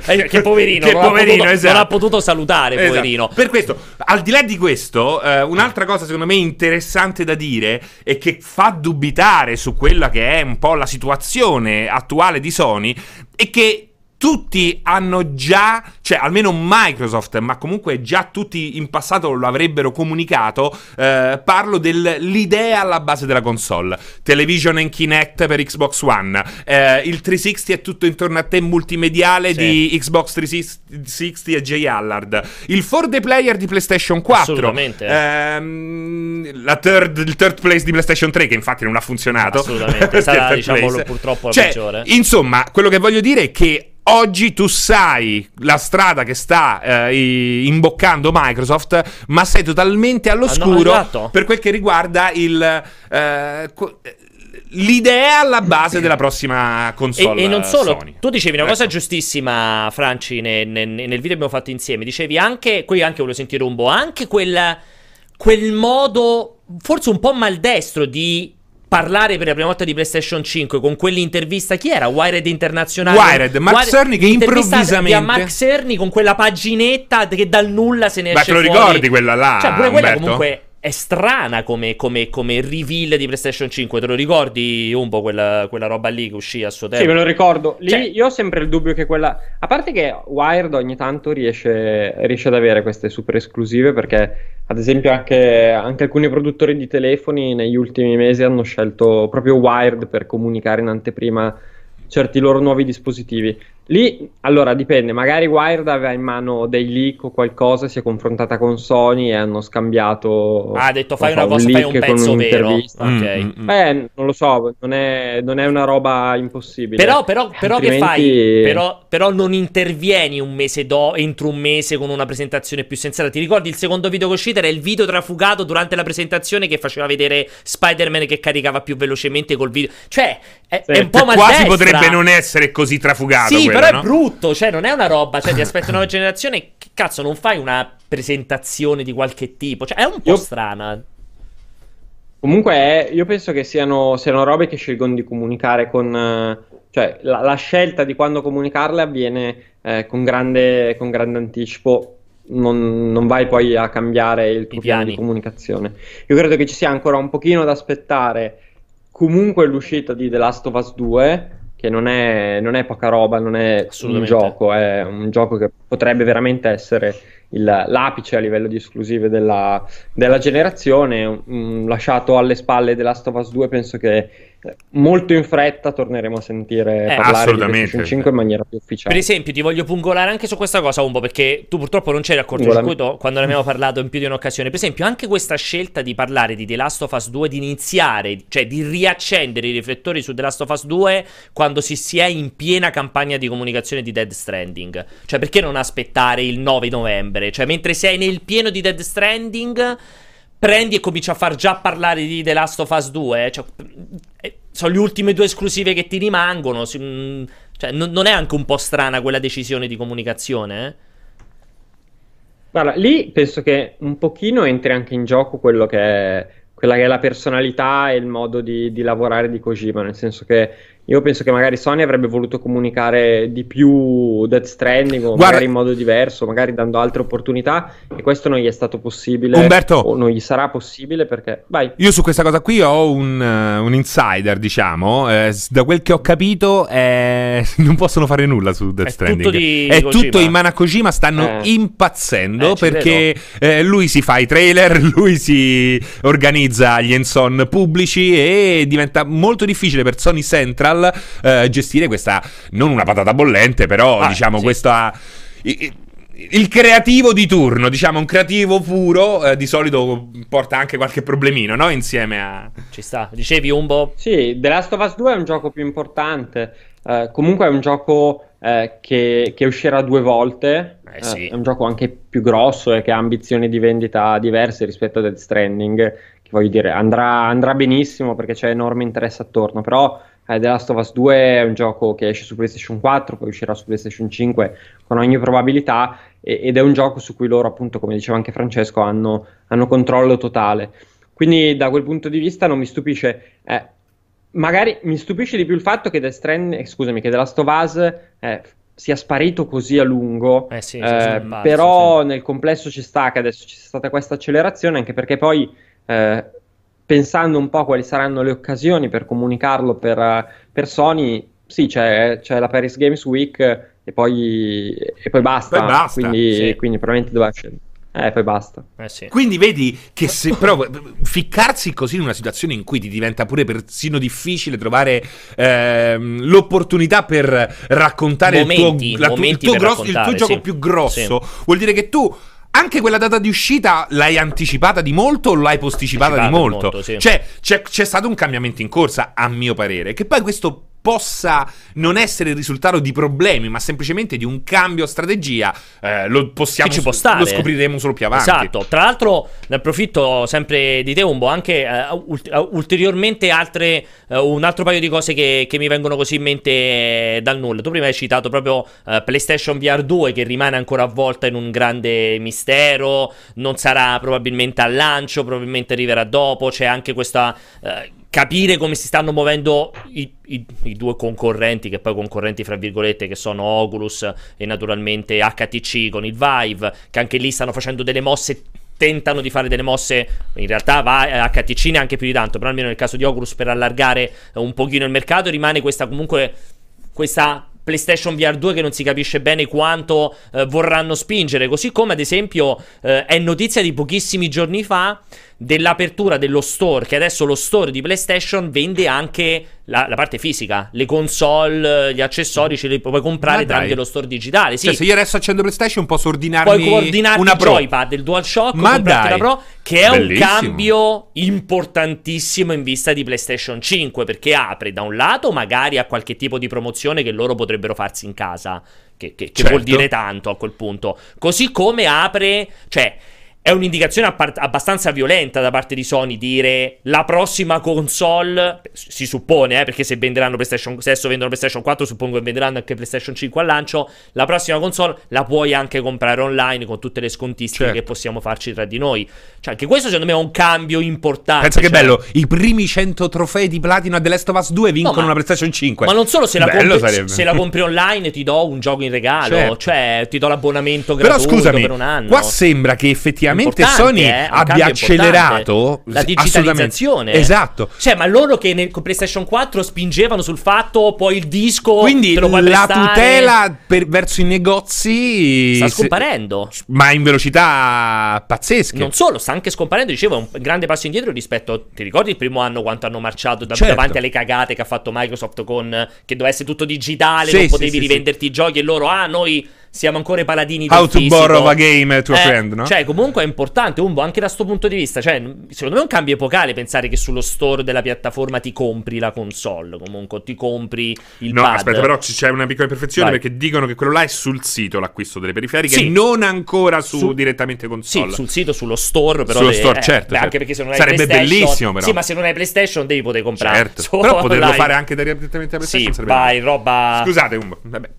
Eh, che poverino, Che non, ha poverino, potuto, esatto. non ha potuto salutare, Esatto. poverino. Per questo, al di là di questo, eh, un'altra cosa secondo me interessante da dire e che fa dubitare su quella che è un po' la situazione attuale di Sony è che tutti hanno già, cioè almeno Microsoft, ma comunque già tutti in passato lo avrebbero comunicato, eh, parlo dell'idea alla base della console. Television and Kinect per Xbox One, eh, il 360 è tutto intorno a te multimediale Sì. di Xbox 360 e J. Allard, il 4D player di PlayStation 4, Assolutamente. ehm, la third, il third place di PlayStation 3 che infatti non ha funzionato. Assolutamente, *laughs* sarà, diciamo, purtroppo la Cioè, peggiore. Insomma, quello che voglio dire è che oggi tu sai la strada che sta eh, imboccando Microsoft, ma sei totalmente all'oscuro esatto. per quel che riguarda il. eh, co- L'idea alla base della prossima E, console e non solo, Sony. tu dicevi una cosa Ecco. giustissima, Franci, ne- ne- nel video che abbiamo fatto insieme. Dicevi anche, qui anche volevo sentire un po', anche quel, quel modo, forse un po' maldestro di parlare per la prima volta di PlayStation 5 con quell'intervista. Chi era? Wired Internazionale? Wired, Mark Cerny che improvvisamente- Di Mark Cerny con quella paginetta che dal nulla se ne Ma esce te lo fuori. ricordi quella là, Cioè, pure quella Umberto? comunque è strana come, come, come reveal di PlayStation 5. Te lo ricordi un po' quella, quella roba lì che uscì a suo tempo? Sì, me lo ricordo. Lì Cioè- io ho sempre il dubbio che quella. A parte che Wired ogni tanto riesce, riesce ad avere queste super esclusive, perché ad esempio anche, anche alcuni produttori di telefoni negli ultimi mesi hanno scelto proprio Wired per comunicare in anteprima certi loro nuovi dispositivi. Lì, allora, dipende, magari Wired aveva in mano dei leak o qualcosa, si è confrontata con Sony e hanno scambiato... Ah, ha detto fai non una so, cosa, fai un leak con pezzo vero. un'intervista. Ok. Mm, mm, mm. Beh, non lo so, non è, non è una roba impossibile. Però, però, però che fai? Altrimenti- Però, però non intervieni un mese do, entro un mese con una presentazione più sensata. Ti ricordi il secondo video che è uscito? Era il video trafugato durante la presentazione che faceva vedere Spider-Man che caricava più velocemente col video. Cioè, è, Sì. è un po' Cioè, quasi maldestra. potrebbe non essere così trafugato. Sì, quello, però no? è brutto. Cioè, non è una roba. Cioè, ti aspetta una nuova generazione. Che cazzo, non fai una presentazione di qualche tipo? Cioè, è un po' Io- strana. Comunque, io penso che siano, siano robe che scelgono di comunicare con. eh, cioè, la, la scelta di quando comunicarle avviene eh, con, grande, con grande anticipo. Non, non vai poi a cambiare il tuo piano di comunicazione. Io credo che ci sia ancora un pochino da aspettare. Comunque, l'uscita di The Last of Us 2, che non è, non è poca roba, non è un gioco, è un gioco che potrebbe veramente essere il- l'apice a livello di esclusive della, della generazione, mm, lasciato alle spalle The Last of Us 2, penso che molto in fretta torneremo a sentire Eh, parlare di PlayStation sì. 5 in maniera più Per ufficiale. esempio, ti voglio pungolare anche su questa cosa un po', perché tu purtroppo non c'eri al cortocircuito quando ne abbiamo parlato in più di un'occasione. Per esempio, anche questa scelta di parlare di The Last of Us 2, di iniziare, cioè di riaccendere i riflettori su The Last of Us 2 quando si, si è in piena campagna di comunicazione di Dead Stranding. Cioè, perché non aspettare il 9 novembre? Cioè, mentre sei nel pieno di Dead Stranding, prendi e cominci a far già parlare di The Last of Us 2. Cioè, eh, sono le ultime due esclusive che ti rimangono. mm, cioè, non, non è anche un po' strana quella decisione di comunicazione? eh? Guarda, lì penso che un pochino entri anche in gioco quello che è, quella che è la personalità e il modo di, di lavorare di Kojima, nel senso che io penso che magari Sony avrebbe voluto comunicare di più Death Stranding o Guarda- magari in modo diverso, magari dando altre opportunità e questo non gli è stato possibile Umberto. o non gli sarà possibile perché vai. Io su questa cosa qui ho un, eh, un insider, diciamo. eh, da quel che ho capito, eh, *laughs* non possono fare nulla su Death È Stranding. tutto di È Kojima. tutto in mano a Kojima. Stanno Eh. impazzendo Eh, perché eh, lui si fa i trailer, *laughs* lui si organizza gli enson pubblici e diventa molto difficile per Sony Central eh, gestire questa, non una patata bollente, però Ah, diciamo sì. questa... i- i- il creativo di turno, diciamo un creativo puro, eh, di solito porta anche qualche problemino, no? Insieme a... Ci sta. Dicevi Umbo? Sì, The Last of Us 2 è un gioco più importante, eh, comunque è un gioco eh, che, che uscirà due volte, Eh, sì. è un gioco anche più grosso e che ha ambizioni di vendita diverse rispetto a Death Stranding, che voglio dire andrà, andrà benissimo perché c'è enorme interesse attorno, però eh, The Last of Us 2 è un gioco che esce su PlayStation 4, poi uscirà su PlayStation 5 con ogni probabilità e- ed è un gioco su cui loro appunto, come diceva anche Francesco, hanno, hanno controllo totale. Quindi da quel punto di vista non mi stupisce. eh, magari mi stupisce di più il fatto che Death Stranding, eh, scusami, che The Last of Us eh, sia sparito così a lungo. Eh sì, Eh, sì, sì, però nel complesso ci sta che adesso ci sia stata questa accelerazione, anche perché poi eh, pensando un po' quali saranno le occasioni per comunicarlo per, per Sony, sì, c'è, c'è la Paris Games Week e poi, e poi basta. Poi basta, quindi, sì. quindi probabilmente doveva scendere. Eh, poi basta. Eh sì. Quindi vedi che se però ficcarsi così in una situazione in cui ti diventa pure persino difficile trovare ehm, l'opportunità per raccontare Momenti, il tuo, la il tuo grosso- il tuo gioco sì. più grosso, vuol dire che tu anche quella data di uscita l'hai anticipata di molto o l'hai posticipata di Anticipata di molto? molto, sì. Cioè, c'è, c'è stato un cambiamento in corsa, a mio parere, che poi questo possa non essere il risultato di problemi, ma semplicemente di un cambio strategia, eh, lo possiamo Che ci può stare. lo scopriremo solo più avanti. Esatto, tra l'altro ne approfitto sempre di te Umbo, anche eh, ult- eh, ulteriormente altre, eh, un altro paio di cose che, che mi vengono così in mente eh, dal nulla. Tu prima hai citato proprio eh, PlayStation VR 2 che rimane ancora avvolta in un grande mistero, non sarà probabilmente al lancio, probabilmente arriverà dopo, c'è anche questa... eh, capire come si stanno muovendo i, i- i due concorrenti, che poi concorrenti fra virgolette, che sono Oculus e naturalmente HTC con il Vive, che anche lì stanno facendo delle mosse. Tentano di fare delle mosse, in realtà va eh, HTC neanche più di tanto, però almeno nel caso di Oculus per allargare eh, un pochino il mercato rimane questa comunque questa PlayStation VR 2 che non si capisce bene quanto eh, vorranno spingere, così come ad esempio eh, è notizia di pochissimi giorni fa dell'apertura dello store, che adesso lo store di PlayStation vende anche la, la parte fisica, le console, gli accessori ce li puoi comprare tramite lo store digitale. Sì, Cioè, se io adesso accendo PlayStation posso ordinarmi puoi coordinarti una Pro. joypad, il DualShock, Ma comprarti dai. la Pro, che è un Bellissimo. cambio importantissimo in vista di PlayStation 5, perché apre da un lato magari a qualche tipo di promozione che loro potrebbero farsi in casa, che, che- che Certo. vuol dire tanto a quel punto. Così come apre, cioè... È un'indicazione appar- abbastanza violenta da parte di Sony dire la prossima console, si suppone, eh, perché se venderanno PlayStation, se adesso vendono PlayStation 4, suppongo che venderanno anche PlayStation 5 al lancio, la prossima console la puoi anche comprare online con tutte le scontistiche Certo. che possiamo farci tra di noi. Cioè, anche questo secondo me è un cambio importante. Pensa che cioè- bello, i primi 100 trofei di platino a The Last of Us 2 vincono No, ma- una PlayStation 5. Ma non solo, se la, compri, se la compri online ti do un gioco in regalo, Certo. cioè ti do l'abbonamento Però gratuito scusami, per un anno. qua sembra che effettivamente Importante, Sony eh, abbia accelerato importante. la digitalizzazione. Esatto. Cioè, ma loro che nel con PlayStation 4 spingevano sul fatto poi il disco Quindi la prestare, tutela per- verso i negozi sta se- scomparendo. ma in velocità pazzesche. Non solo, sta anche scomparendo. Dicevo, è un grande passo indietro rispetto. Ti ricordi il primo anno quanto hanno marciato da- Certo. davanti alle cagate che ha fatto Microsoft con che doveva essere tutto digitale, Sì, non sì, potevi sì, rivenderti i giochi e loro, ah, noi siamo ancora i paladini del How to fisico. borrow a game to a Eh, friend, no? Cioè, comunque è importante, Umbo, anche da sto punto di vista. Cioè, secondo me è un cambio epocale pensare che sullo store della piattaforma ti compri la console. Comunque, ti compri il No, pad. aspetta, però c'è una piccola imperfezione Vai. perché dicono che quello là è sul sito l'acquisto delle periferiche, Sì. non ancora su, Su- direttamente Sì, console. sul sito, sullo store, però. Sullo le- store, eh, certo, beh, certo. Anche perché se non hai Sarebbe PlayStation- bellissimo, però. Sì, ma se non hai PlayStation devi poter comprare. Certo. *laughs* Però poterlo online. fare anche direttamente da Sì, PlayStation sarebbe vai, roba. Scusate, Umbo. Vabbè.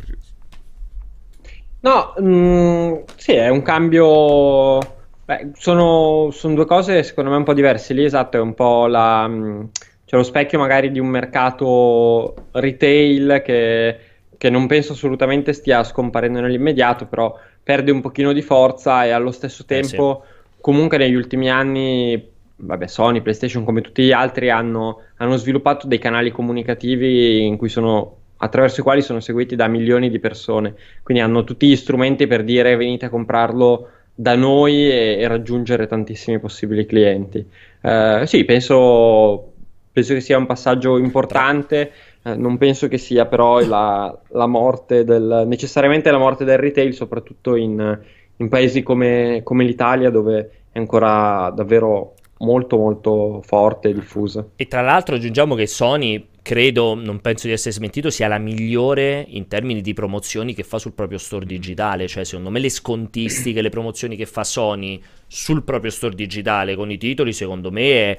No, mm, sì, è un cambio. Beh, sono, sono due cose secondo me un po' diverse. Lì, esatto, è un po' la. mm, C'è lo specchio magari di un mercato retail che, che non penso assolutamente stia scomparendo nell'immediato, però perde un pochino di forza e allo stesso Eh, sì. tempo, comunque negli ultimi anni, vabbè, Sony, PlayStation come tutti gli altri hanno, hanno sviluppato dei canali comunicativi in cui sono attraverso i quali sono seguiti da milioni di persone. Quindi hanno tutti gli strumenti per dire venite a comprarlo da noi e, e raggiungere tantissimi possibili clienti. Eh, sì, penso, penso che sia un passaggio importante. eh, non penso che sia però la, la morte del, necessariamente la morte del retail, soprattutto in, in paesi come, come l'Italia, dove è ancora davvero molto molto forte e diffusa. E tra l'altro aggiungiamo che Sony, credo, non penso di essere smentito, sia la migliore in termini di promozioni che fa sul proprio store digitale. Cioè, secondo me le scontistiche, le promozioni che fa Sony sul proprio store digitale con i titoli, secondo me è...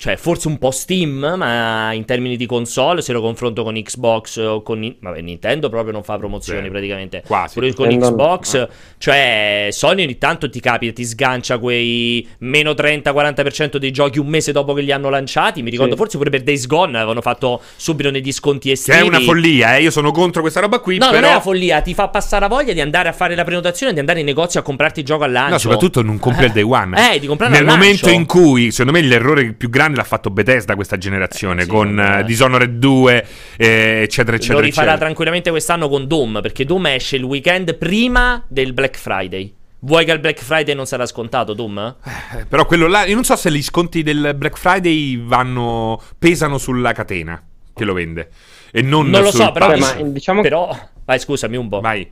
Cioè, forse un po' Steam, ma in termini di console, se lo confronto con Xbox o con... Vabbè, Nintendo proprio non fa promozioni Zero. praticamente. Quasi. Pure con Nintendo- Xbox, ah. cioè Sony ogni tanto ti capita, ti sgancia quei meno 30-40% dei giochi un mese dopo che li hanno lanciati. Mi ricordo Sì. forse pure per Days Gone avevano fatto subito degli sconti Che estivi. è una follia, eh. Io sono contro questa roba qui. No, però... non è una follia, ti fa passare la voglia di andare a fare la prenotazione, di andare in negozio a comprarti il gioco al lancio. No, soprattutto non compri al day one. Eh, di comprarlo Nel al momento lancio. in cui, secondo me, l'errore più grande l'ha fatto Bethesda questa generazione, Eh, sì, con eh, Dishonored 2, eh, eccetera, Lo eccetera. rifarà eccetera. tranquillamente quest'anno con Doom, perché Doom esce il weekend prima del Black Friday. Vuoi che il Black Friday non sarà scontato, Doom? Eh, Però quello là, io non so se gli sconti del Black Friday vanno, pesano sulla catena che lo vende. E non, Non lo sul so, però, Vabbè, ma diciamo però... Vai, scusami un po'. Vai.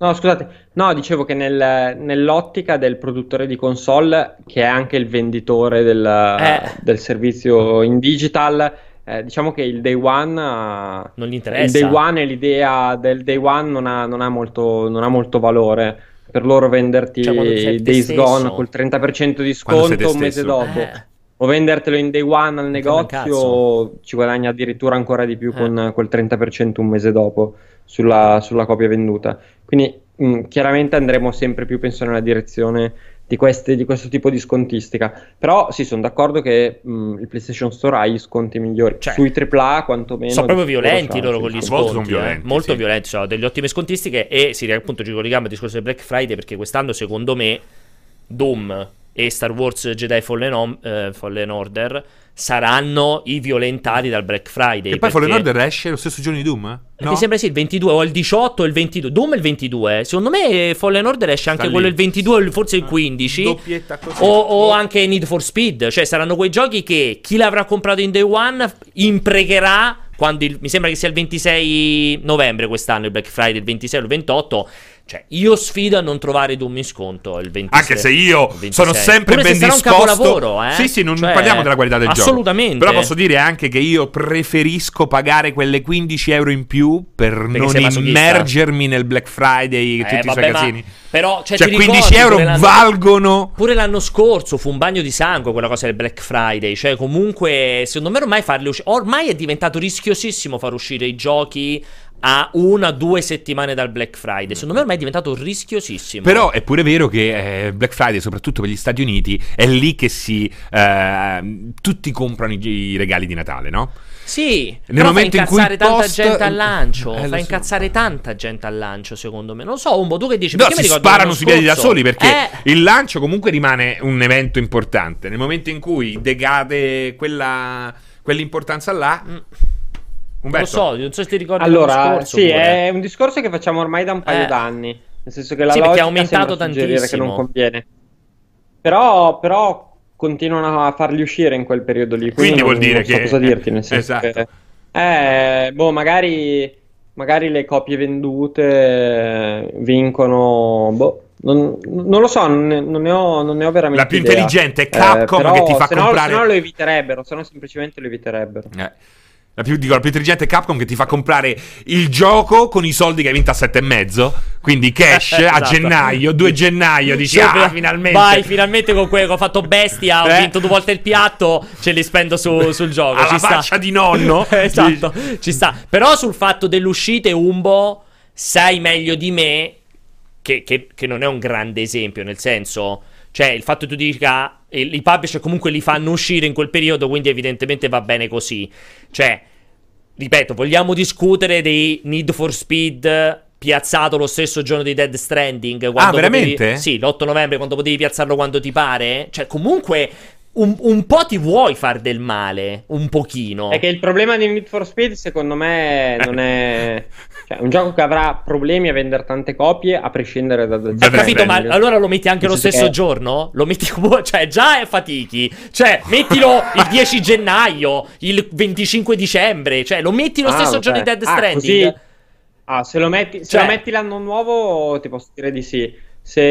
No, scusate, no, dicevo che nel- nell'ottica del produttore di console, che è anche il venditore del, Eh. del servizio in digital, eh, diciamo che il day one, Non gli il interessa. day one e l'idea del day one non ha, non ha molto, non ha molto valore. Per loro venderti Cioè, Days stesso. Gone col 30% di sconto un mese dopo. Eh. O vendertelo in day one al negozio ci guadagna addirittura ancora di più Eh. con quel 30% un mese dopo sulla, sulla copia venduta. Quindi mh, chiaramente andremo sempre più, penso, nella direzione di, queste- di questo tipo di scontistica. Però sì, sono d'accordo che mh, il PlayStation Store ha gli sconti migliori. Cioè, Sui AAA quantomeno. sono proprio violenti loro con gli sconti, sono eh. violenti, molto sì. violenti, sono delle ottime scontistiche e sì, appunto ci colleghiamo al discorso del Black Friday perché quest'anno secondo me Doom e Star Wars Jedi Fallen, Om- eh, Fallen Order saranno i violentati dal Black Friday. E poi perché- Fallen Order esce lo stesso giorno di Doom? Eh, No? Mi sembra sì, il 22 o il 18 o il 22. Doom è il 22. Secondo me Fallen Order esce anche Sta quello lì. il 22 o il- forse il 15. Doppietta così. O, o anche Need for Speed, cioè saranno quei giochi che chi l'avrà comprato in day one impregherà quando il- mi sembra che sia il 26 novembre quest'anno il Black Friday, il 26 o il 28. Cioè, io sfido a non trovare Doom in sconto il 26. Anche se io il 26. sono sempre Pure se ben un disposto. eh? Sì, sì, non Cioè, parliamo della qualità del gioco. Assolutamente. Però posso dire anche che io preferisco pagare quelle 15 euro in più per non sei masochista. immergermi nel Black Friday e Eh, tutti i suoi vabbè, casini. Però, cioè, Cioè, ti 15 ricordi euro valgono. Pure l'anno scorso fu un bagno di sangue quella cosa del Black Friday. Cioè, comunque, secondo me ormai farli uscire. Ormai è diventato rischiosissimo far uscire i giochi a una, due settimane dal Black Friday. Secondo me ormai è diventato rischiosissimo. Però è pure vero che eh, Black Friday, soprattutto per gli Stati Uniti, è lì che si. eh, tutti comprano i, i regali di Natale, no? Sì, Nel momento fa in cui incazzare il tanta post- gente al lancio. Eh, fa so. incazzare tanta gente al lancio, secondo me. Non so, Umbo, tu che dici? No, Perché si sparano sui piedi da soli perché Eh, il lancio comunque rimane un evento importante. Nel momento in cui decade quella, quell'importanza là, Mm. Non Umberto, lo so, non so se ti ricordi Allora, scorso. sì, pure. è un discorso che facciamo ormai da un paio Eh. d'anni. Nel senso che la Sì, perché è logica aumentato suggerire che non tantissimo. conviene. Però, però continuano a farli uscire in quel periodo lì. Quindi non- vuol dire non so che- cosa dirti, nel senso Esatto. che... Eh, boh, magari, magari le copie vendute eh, vincono... Boh, non, non lo so, non ne, non ne ho, non ne ho veramente La più idea. intelligente è Capcom però che ti fa se no- comprare- Se no lo eviterebbero, se no semplicemente lo eviterebbero. Eh. La più, dico, la più intelligente è Capcom che ti fa comprare il gioco con i soldi che hai vinto a sette e mezzo. Quindi cash *laughs* a Esatto. gennaio, 2 gennaio. Dici, ah, finalmente. Vai, finalmente con quello che ho fatto bestia. Ho Eh? vinto due volte il piatto. Ce li spendo su- *laughs* sul gioco. Alla ci sta. faccia di nonno. *laughs* esatto, ci sta. Però sul fatto delle uscite, Umbo. sai meglio di me che, che- che non è un grande esempio, nel senso, cioè il fatto che tu dica i, i publisher comunque li fanno uscire in quel periodo, quindi evidentemente va bene così. Cioè, ripeto, vogliamo discutere dei Need for Speed piazzato lo stesso giorno di Dead Stranding? quando veramente? potevi- sì, l'8 novembre, quando potevi piazzarlo quando ti pare? Cioè, comunque... Un, un po' ti vuoi far del male, un pochino. È che il problema di Need for Speed, secondo me, non è. *laughs* Cioè, è un gioco che avrà problemi a vendere tante copie, a prescindere da. da Death capito? Ma allora lo metti anche lo stesso che- giorno? Lo metti come. *laughs* Cioè, già è fatichi. Cioè, mettilo il *laughs* 10 gennaio, il 25 dicembre. Cioè, lo metti lo Ah, stesso vabbè. giorno di Dead Ah, Stranding. così- Ah, se lo metti, se Cioè- lo metti l'anno nuovo, ti posso dire di sì. Se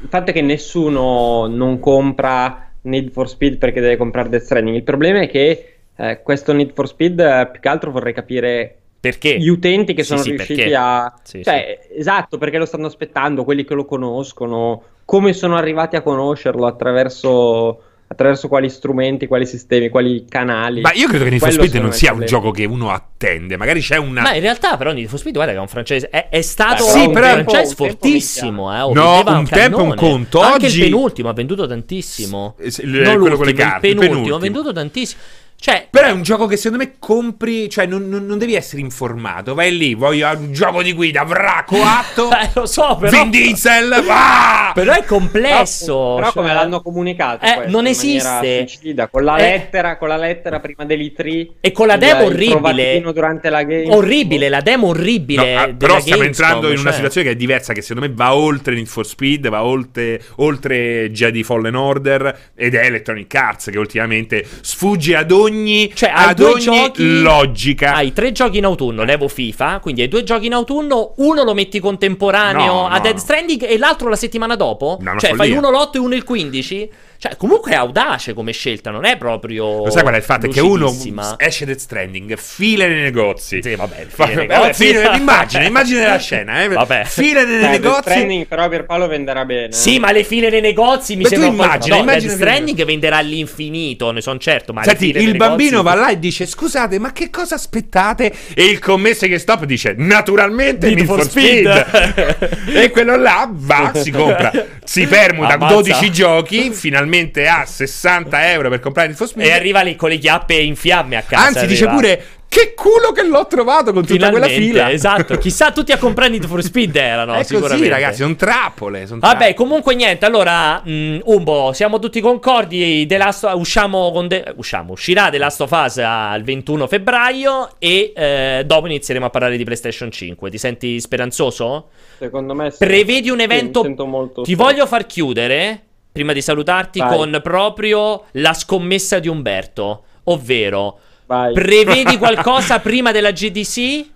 il fatto è che nessuno non compra Need for Speed perché deve comprare Death Stranding. Il problema è che eh, questo Need for Speed, eh, più che altro vorrei capire Perché? gli utenti che Sì, sono sì, riusciti perché? a. Sì, cioè, esatto, perché lo stanno aspettando, quelli che lo conoscono, come sono arrivati a conoscerlo attraverso. Attraverso quali strumenti, quali sistemi, quali canali. Ma io credo che Need for Speed non sia il un gioco che uno attende. Magari c'è una. Ma in realtà, però, Need for Speed, guarda che è un francese. È, è stato Beh, sì, un però- franchise un tempo fortissimo. Eh, No, un tempo è un conto, Anche oggi- il penultimo ha venduto tantissimo. S- il- non quello con le carte, il il penultimo, penultimo. ha venduto tantissimo. Cioè, Però è un gioco che secondo me compri, cioè non, non- non devi essere informato. Vai lì, voglio un gioco di guida, vrà, coatto, *laughs* eh, lo so, però. Vin Diesel, *laughs* va! Però è complesso. Però, però cioè- come l'hanno comunicato? Eh, questo, non esiste. suicida, con la Eh. lettera, con la lettera prima dell'E3 E con la demo il orribile. durante la game. Orribile, la demo orribile. No, ah, della però stiamo Gamescom, entrando in una cioè. situazione che è diversa, che secondo me va oltre Need for Speed, va oltre, oltre Jedi Fallen Order ed è Electronic Arts che ultimamente sfugge ad ogni, Cioè, hai ad ogni giochi- logica. Hai tre giochi in autunno, levo FIFA, quindi hai due giochi in autunno, uno lo metti contemporaneo No, a no. Dead Stranding e l'altro la settimana dopo? No, cioè, follia. fai uno l'8 e uno il 15? Cioè, comunque è audace come scelta, non è proprio Lo sai qual è il fatto? È che uno esce Death Stranding, fila nei negozi. Sì, vabbè, nei vabbè, immagina, immagina la scena, eh. Vabbè. Fila nei Eh, Death negozi. Stranding però per Paolo venderà bene. Sì, ma le file nei negozi mi tu sembra un po'- immagina, no, immagina Dead che- Stranding venderà all'infinito, ne sono certo, ma Senti, file il bambino negozi- va là e dice: Scusate, ma che cosa aspettate? E il commesso che stop dice: Naturalmente Need Need for for Speed. Speed. *laughs* e quello là va, si compra, si permuta Ammazza. 12 giochi. Finalmente ha 60 euro per comprare Need for Speed. E arriva lì con le chiappe in fiamme a casa. Anzi, dice arriva. pure: Che culo che l'ho trovato con tutta quella fila. Esatto, *laughs* chissà tutti a comprare Need for Speed erano, *laughs* È così, sicuramente. ragazzi, sono trappole. son Vabbè, trappole. comunque niente, allora, mh, Umbo, siamo tutti concordi, The Last usciamo con The- usciamo, uscirà The Last of Us al 21 febbraio e eh, dopo inizieremo a parlare di PlayStation 5. Ti senti speranzoso? Secondo me sì. Prevedi un Sì, evento... mi sento molto Ti sì. voglio far chiudere, prima di salutarti, Vai. con proprio la scommessa di Umberto, ovvero... Vai. Prevedi *laughs* qualcosa prima della GDC?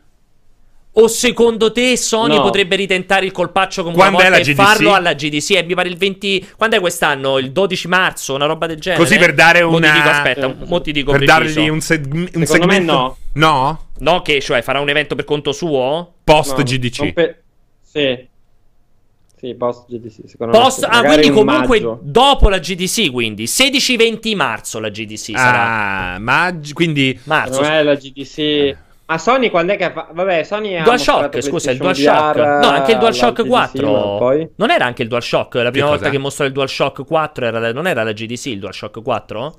O secondo te Sony No. potrebbe ritentare il colpaccio come Quando una volta e GDC? farlo alla GDC? E mi pare il 20. Quando è quest'anno? Il 12 marzo, una roba del genere. Così per dare Mo ti una- dico, aspetta, Eh, mo ti dico per preciso. dargli un, seg- un Secondo me segmento. no. No? No, che cioè farà un evento per conto suo? Post No, GDC. non pe- Sì. Sì, post GDC, secondo me. Post, sì. ah, quindi un comunque maggio. dopo la GDC, quindi 16-20 marzo la GDC sarà. Ah, ma quindi Marzo. Secondo me la GDC... Ma Sony quando è che fa... Vabbè, Sony ha DualShock, scusa, il DualShock. VR No, anche il DualShock alla GDC, 4. ma poi... Non era anche il DualShock? La prima Che volta che mostrò il DualShock 4 era la- non era la GDC il DualShock 4?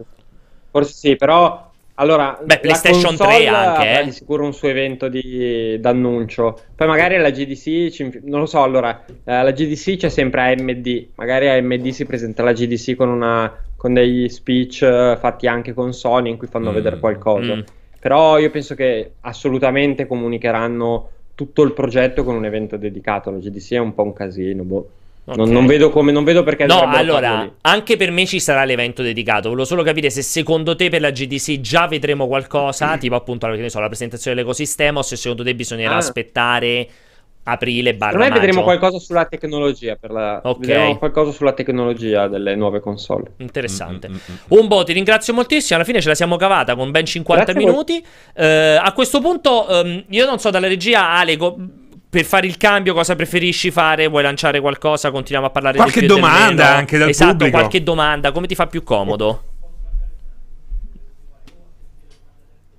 Forse sì, però... Allora, Beh, la PlayStation console 3 anche, eh. di sicuro un suo evento di d'annuncio. Poi magari la GDC, non lo so, allora, eh, la GDC c'è sempre AMD. Magari AMD si presenta alla GDC con, una, con degli speech eh, fatti anche con Sony in cui fanno Mm, vedere qualcosa. mm. Però io penso che assolutamente comunicheranno tutto il progetto con un evento dedicato. La GDC è un po' un casino, boh. Non, Ok. non vedo come, non vedo perché No, allora, anche per me ci sarà l'evento dedicato. Volevo solo capire se secondo te per la GDC già vedremo qualcosa, *clears throat* tipo appunto so, la presentazione dell'ecosistema, o se secondo te bisognerà Ah. aspettare aprile barra me vedremo qualcosa sulla tecnologia. Per la... Ok. Vedremo qualcosa sulla tecnologia delle nuove console. Interessante. Mm, mm, mm, Un po', ti ringrazio moltissimo. Alla fine ce la siamo cavata con ben 50 Grazie minuti. Eh, a questo punto, ehm, io non so dalla regia, Ale, co- per fare il cambio, cosa preferisci fare? Vuoi lanciare qualcosa? Continuiamo a parlare Qualche del più e del domanda meno? anche dal esatto, pubblico. qualche domanda. Come ti fa più comodo?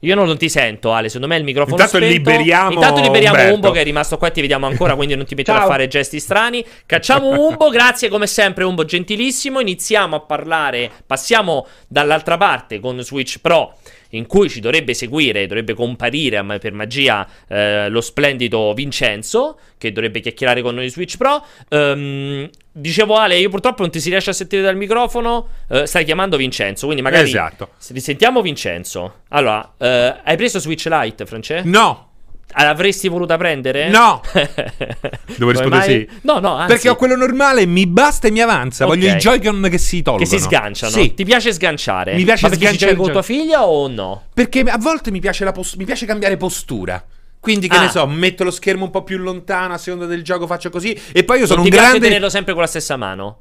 Io non ti sento, Ale. Secondo me il microfono Intanto spento. liberiamo Intanto liberiamo Umberto. Umbo che è rimasto qua e ti vediamo ancora, quindi non ti metterò a fare gesti strani. Cacciamo Umbo, grazie come sempre Umbo gentilissimo. Iniziamo a parlare, passiamo dall'altra parte con Switch Pro in cui ci dovrebbe seguire, dovrebbe comparire per magia eh, lo splendido Vincenzo che dovrebbe chiacchierare con noi Switch Pro. Ehm, dicevo Ale, io purtroppo non ti si riesce a sentire dal microfono, eh, stai chiamando Vincenzo, quindi magari Esatto. se risentiamo Vincenzo. Allora, eh, hai preso Switch Lite, France? No, L'avresti voluta prendere? No. *laughs* Devo rispondere sì. No, no, anzi, perché ho quello normale, mi basta e mi avanza. Voglio Ok. i Joy-Con che si tolgono. che si sganciano. Sì. Ti piace sganciare? Mi piace Ma perché ci sganciare giochi con tua figlia o no? Perché a volte mi piace, la pos- mi piace cambiare postura. Quindi, che Ah. ne so, metto lo schermo un po' più lontano a seconda del gioco, faccio così. E poi io sono non un ti piace grande. tenerlo sempre con la stessa mano?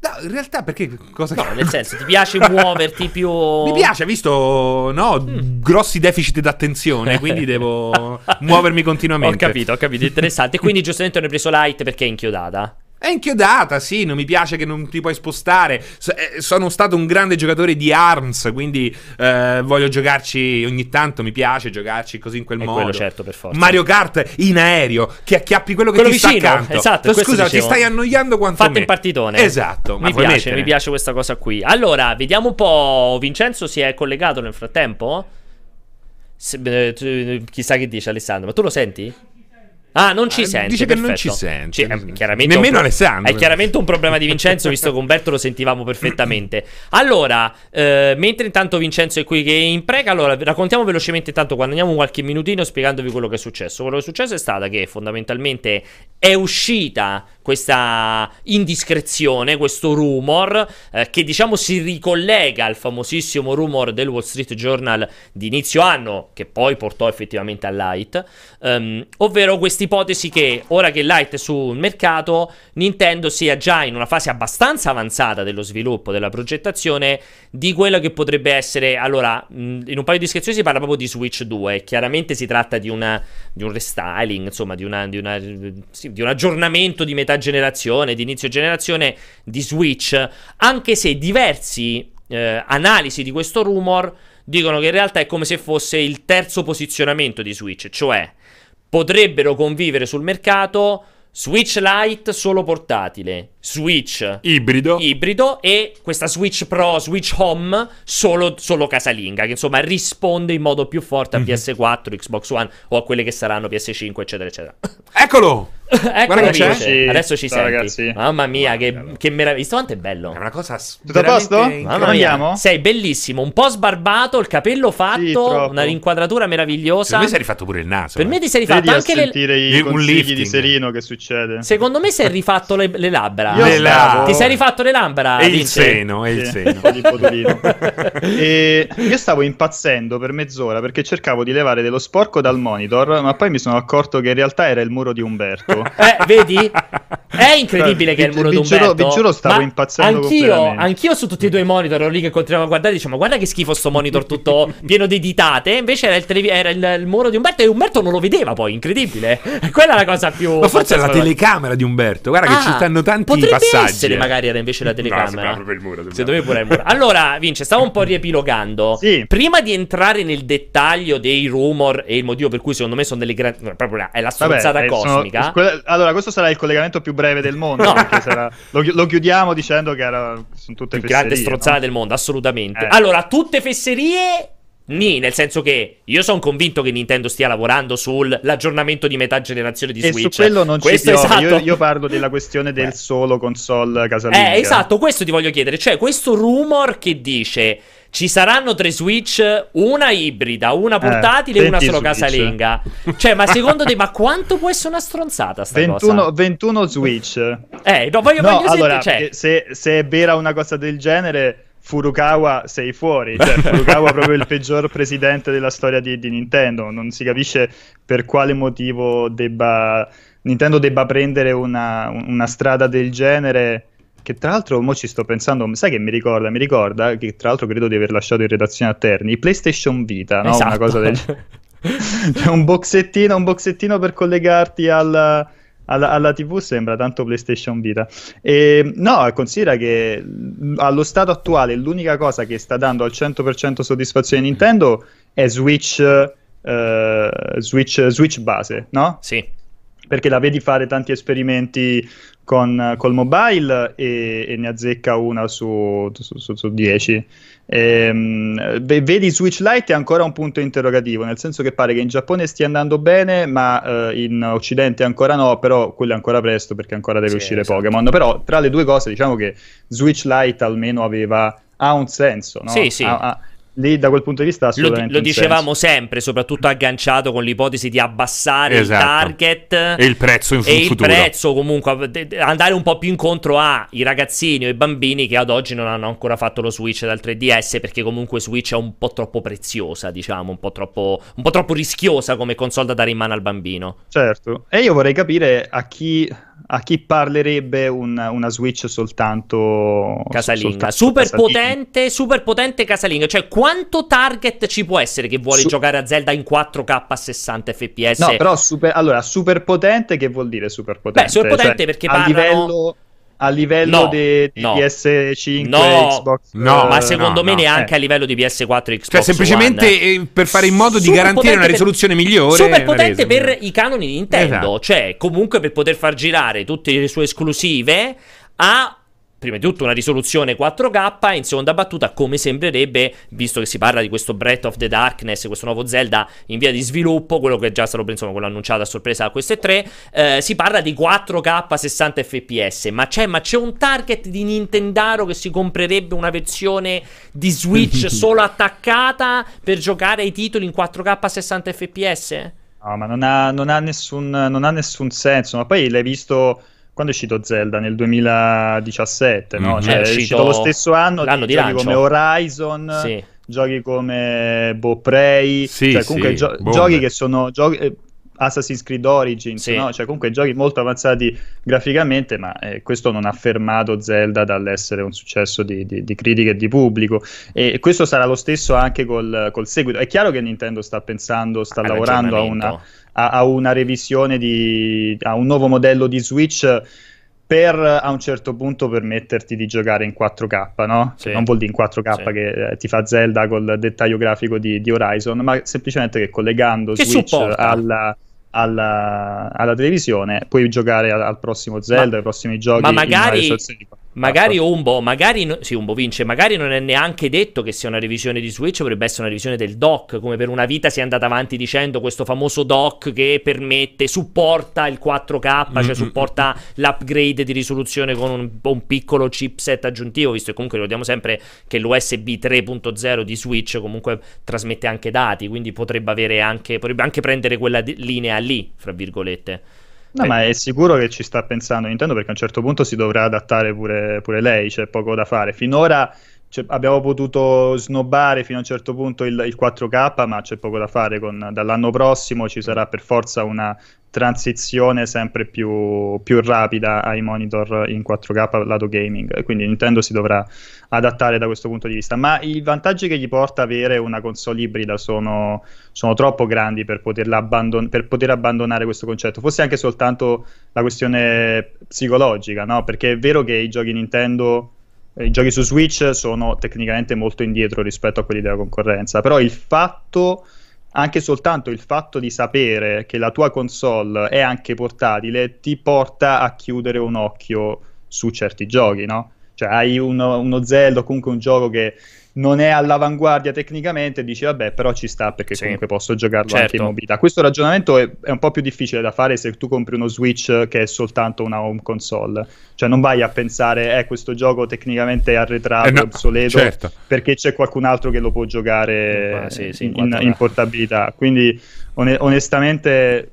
No, in realtà, perché cosa No, nel senso, ti piace muoverti più... *laughs* Mi piace, visto, no, Mm. grossi deficit d'attenzione, quindi devo *laughs* muovermi Ho continuamente. capito, ho capito, interessante. Quindi *laughs* giustamente non hai preso Lite perché è inchiodata. È inchiodata, sì, non mi piace che non ti puoi spostare. So- eh, sono stato un grande giocatore di ARMS, quindi eh, voglio giocarci ogni tanto, mi piace giocarci così in quel È modo. quello, certo, per forza. Mario Kart in aereo, che acchiappi quello che Quello ti vicino, sta accanto. esatto, Scusa, dicevo. ti stai annoiando quanto Fatto me. in partitone. Esatto, Mi piace, mettere. mi piace questa cosa qui. Allora, vediamo un po'. Vincenzo si è collegato nel frattempo? Se- eh, tu- chissà che dice Alessandro, ma tu lo senti? Ah, non ci Eh, senti. dice che non perfetto. ci sente. Ci- chiaramente Nemmeno è pro- Alessandro. È chiaramente un problema di Vincenzo, *laughs* visto che Umberto lo sentivamo perfettamente. Allora, eh, mentre intanto Vincenzo è qui che impreca, allora raccontiamo velocemente intanto quando andiamo qualche minutino spiegandovi quello che è successo. Quello che è successo è stata che fondamentalmente è uscita questa indiscrezione, questo rumor, eh, che diciamo si ricollega al famosissimo rumor del Wall Street Journal di inizio anno, che poi portò effettivamente a Light, ehm, ovvero questa ipotesi che ora che Light è sul mercato, Nintendo sia già in una fase abbastanza avanzata dello sviluppo, della progettazione di quello che potrebbe essere. Allora, in un paio di descrizioni si parla proprio di Switch 2. Chiaramente si tratta di, una, di un restyling, insomma, di, una, di, una- sì, di un aggiornamento di metà generazione, di inizio generazione di Switch. Anche se diversi eh, analisi di questo rumor dicono che in realtà è come se fosse il terzo posizionamento di Switch, cioè potrebbero convivere sul mercato Switch Lite solo portatile, Switch Ibrido. ibrido e questa Switch Pro, Switch Home solo, solo casalinga, che insomma risponde in modo più forte Mhm. a PS4, Xbox One o a quelle che saranno PS5, eccetera, eccetera. *laughs* Eccolo! Ecco Guarda che c'è. Vince, adesso ci Ciao, senti. ragazzi. Mamma mia, che, che meraviglia. Visto quanto è bello? È una cosa Tutto a posto? Mamma mia, sei bellissimo, un po' sbarbato, il capello fatto, Sì, una rinquadratura meravigliosa. Secondo me si è rifatto pure il naso. Per eh. me ti sei rifatto Vedi a anche le... sentire i Un consigli lifting. di Serino che succede. Secondo me si è rifatto le, le labbra. *laughs* Io Le labbra. Ti sei rifatto le labbra? E il Vince? seno, e il Sì, seno. *laughs* e io stavo impazzendo per mezz'ora perché cercavo di levare dello sporco dal monitor, ma poi mi sono accorto che in realtà era il muro di Umberto. *laughs* Eh, vedi? È incredibile Vi- che è il muro vi di giuro- Umberto. vi giuro stavo ma impazzendo anch'io, anch'io su tutti e due i monitor ero lì che continuavo a guardare e dicevo, ma guarda che schifo sto monitor tutto pieno di ditate. Invece era il, televi- era il- il muro di Umberto e Umberto non lo vedeva poi, incredibile. *laughs* Quella è la cosa più... Ma forse è la telecamera di Umberto. Guarda che Ah, ci stanno tanti potrebbe passaggi. essere eh. magari era invece la *laughs* No, telecamera. sembrava proprio il muro. Secondo me pure il muro. Allora, Vince, stavo un po' riepilogando. Sì. Prima di entrare nel dettaglio dei rumor e il motivo per cui secondo me sono delle grandi... Proprio la- è la stronzata eh, sono- cosmica. que- allora, questo sarà il collegamento più breve del mondo. No. sarà- *laughs* lo, lo chiudiamo dicendo che era, sono tutte più grande fesserie, strozzata no? del mondo, assolutamente. Eh. Allora, tutte fesserie. Ni, nel senso che io sono convinto che Nintendo stia lavorando sull'aggiornamento di metà generazione di E Switch. su quello non Questo ci piove. esatto. Io, io parlo della questione del solo console casalinga. Eh, esatto, questo ti voglio chiedere. Cioè, questo rumor che dice ci saranno tre Switch, una ibrida, una portatile e una 20 solo Switch. casalinga. Cioè, ma secondo te, ma quanto può essere una stronzata sta 21, cosa? 21 Switch. Eh, no, voglio, No, voglio allora, sentire, cioè, se, se è vera una cosa del genere, Furukawa sei fuori. Cioè, *laughs* Furukawa è proprio il peggior presidente della storia di, di Nintendo. Non si capisce per quale motivo debba, Nintendo debba prendere una, una strada del genere. Che tra l'altro, mo ci sto pensando, sai che mi ricorda? Mi ricorda che tra l'altro credo di aver lasciato in redazione a Terni PlayStation Vita, no? esatto. Una cosa del *laughs* C'è un boxettino, un boxettino per collegarti al, alla, alla, TV sembra tanto PlayStation Vita. E, no, considera che allo stato attuale l'unica cosa che sta dando al 100% soddisfazione Nintendo è Switch, uh, Switch, Switch base, no? Sì. Perché la vedi fare tanti esperimenti con, col mobile e, e, ne azzecca una su, su, su, su 10. Ehm, vedi Switch Lite è ancora un punto interrogativo, nel senso che pare che in Giappone stia andando bene, ma eh, in Occidente ancora no, però quello è ancora presto perché ancora deve sì, uscire esatto. Pokémon. Però tra le due cose diciamo che Switch Lite almeno aveva ha un senso, no? Sì, sì. Ha, ha, lì da quel punto di vista lo, lo dicevamo senso. sempre soprattutto agganciato con l'ipotesi di abbassare esatto. il target e il prezzo in e futuro il prezzo comunque andare un po' più incontro ai ragazzini o ai bambini che ad oggi non hanno ancora fatto lo switch dal 3DS perché comunque Switch è un po' troppo preziosa diciamo un po' troppo, un po troppo rischiosa come console da dare in mano al bambino certo e io vorrei capire a chi a chi parlerebbe un, una Switch soltanto casalinga. Soltanto super casalinga. potente, super potente casalinga. Cioè, quanto target ci può essere che vuole Su- giocare a Zelda in 4K a 60 fps? No, però super, allora, super potente che vuol dire super potente? Beh, super potente cioè, perché parlano... livello a livello no, di, no. PS5 no, Xbox no, ma secondo no, me neanche eh. a livello di PS4 Xbox cioè semplicemente One. per fare in modo super di garantire una risoluzione per, migliore super potente per i canoni di Nintendo esatto. cioè comunque per poter far girare tutte le sue esclusive a prima di tutto una risoluzione 4K, in seconda battuta come sembrerebbe, visto che si parla di questo Breath of the Darkness, questo nuovo Zelda in via di sviluppo, quello che è già stato insomma, quello annunciato a sorpresa da queste tre, eh, si parla di 4K 60 fps, ma c'è, ma c'è un target di Nintendaro che si comprerebbe una versione di Switch *laughs* solo attaccata per giocare ai titoli in 4K 60 fps? No, ma non ha, non ha, nessun, non ha nessun senso, ma poi l'hai visto quando è uscito Zelda? Nel 2017, no? Mm-hmm. Cioè, è, uscito... è, uscito lo stesso anno. L'anno di giochi lancio. come Horizon, sì. giochi come Boh Prey, sì, cioè comunque sì, gio- giochi che sono giochi, eh, Assassin's Creed Origins, sì. no? cioè comunque giochi molto avanzati graficamente, ma eh, questo non ha fermato Zelda dall'essere un successo di, di, di critica e di pubblico. E questo sarà lo stesso anche col, col seguito. È chiaro che Nintendo sta pensando, sta lavorando a una a, a una revisione di a un nuovo modello di Switch per a un certo punto permetterti di giocare in 4K, no? Sì. Non vuol dire in 4K sì. che eh, ti fa Zelda col dettaglio grafico di, di Horizon, ma semplicemente che collegando che Switch alla, alla, alla, televisione puoi giocare al, al prossimo Zelda, ma, ai prossimi giochi. Ma magari, Magari Umbo, magari no, sì, Umbo vince, magari non è neanche detto che sia una revisione di Switch, potrebbe essere una revisione del dock, come per una vita si è andata avanti dicendo questo famoso dock che permette, supporta il 4K, mm-hmm. cioè supporta l'upgrade di risoluzione con un, un, piccolo chipset aggiuntivo, visto che comunque ricordiamo sempre che l'USB 3.0 di Switch comunque trasmette anche dati, quindi potrebbe avere anche, potrebbe anche prendere quella di, linea lì, fra virgolette. No, ma è sicuro che ci sta pensando Nintendo perché a un certo punto si dovrà adattare pure, pure lei, c'è poco da fare. Finora cioè, abbiamo potuto snobbare fino a un certo punto il, il 4K, ma c'è poco da fare. Con, dall'anno prossimo ci sarà per forza una transizione sempre più, più, rapida ai monitor in 4K lato gaming. Quindi Nintendo si dovrà adattare da questo punto di vista. Ma i vantaggi che gli porta avere una console ibrida sono, sono troppo grandi per, abbandon- per, poter abbandonare questo concetto. Forse anche soltanto la questione psicologica, no? Perché è vero che i giochi Nintendo i giochi su Switch sono tecnicamente molto indietro rispetto a quelli della concorrenza, però il fatto, anche soltanto il fatto di sapere che la tua console è anche portatile, ti porta a chiudere un occhio su certi giochi, no? Cioè hai uno, uno Zelda o comunque un gioco che non è all'avanguardia tecnicamente, dici vabbè, però ci sta perché sì. comunque posso giocarlo certo. anche in mobilità. Questo ragionamento è, è, un po' più difficile da fare se tu compri uno Switch che è soltanto una home console. Cioè non vai a pensare, eh, questo gioco tecnicamente è arretrato, eh no, obsoleto, certo. perché c'è qualcun altro che lo può giocare ah, sì, sì, in, in, in portabilità. Quindi on- onestamente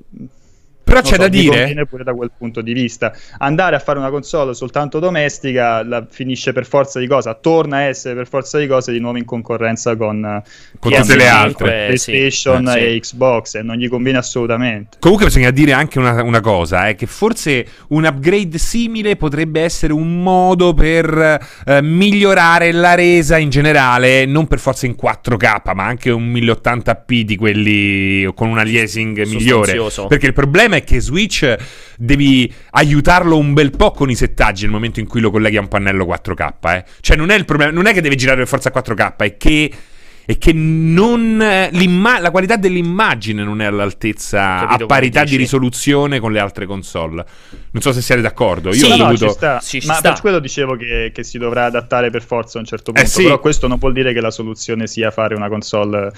però c'è so, da dire. pure da quel punto di vista. Andare a fare una console soltanto domestica la, finisce per forza di cosa, torna a essere per forza di cose di nuovo in concorrenza con, con tutte le altre PlayStation sì. e Xbox e non gli conviene assolutamente. Comunque bisogna dire anche una, una cosa, è eh, che forse un upgrade simile potrebbe essere un modo per eh, migliorare la resa in generale, non per forza in 4K, ma anche un 1080p di quelli con un aliasing migliore. Perché il problema problema è che Switch devi aiutarlo un bel po' con i settaggi nel momento in cui lo colleghi a un pannello 4K. Eh. Cioè, non è il problema, non è che deve girare per forza 4K, è che e che non, la qualità dell'immagine non è all'altezza Capito a parità di risoluzione con le altre console. Non so se siete d'accordo. Io Sì, ho No, no, dovuto... ci sta. Sì, ci ma sta. per quello dicevo che, che si dovrà adattare per forza a un certo punto. sì. Però questo non vuol dire che la soluzione sia fare una console,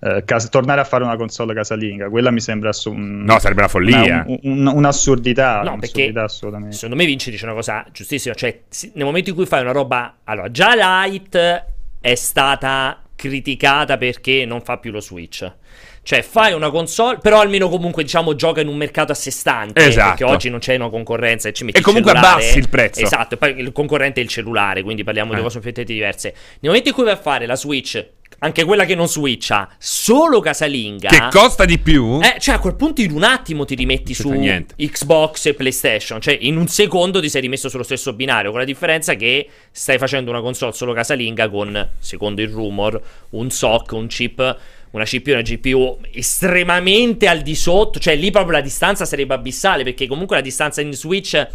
eh, cas- tornare a fare una console casalinga. Quella mi sembra assu- un- No, sarebbe una follia. una- un- un'assurdità. No, un'assurdità perché assolutamente. secondo me Vinci dice una cosa giustissima, cioè nel momento in cui fai una roba, allora già Light è stata criticata perché non fa più lo Switch. Cioè, fai una console, però almeno comunque diciamo gioca in un mercato a sé stante. Esatto. Perché oggi non c'è una concorrenza e ci metti E comunque cellulare. abbassi il prezzo. Esatto, e poi il concorrente è il cellulare, quindi parliamo di Eh. cose completamente diverse. Nel momento in cui vai a fare la Switch, anche quella che non switcha, solo casalinga. Che costa di più? Eh, cioè a quel punto in un attimo ti rimetti su niente. Xbox e PlayStation, cioè in un secondo ti sei rimesso sullo stesso binario, con la differenza che stai facendo una console solo casalinga con, secondo il rumor, un SOC, un chip, una CPU e una GPU estremamente al di sotto, cioè lì proprio la distanza sarebbe abissale, perché comunque la distanza in Switch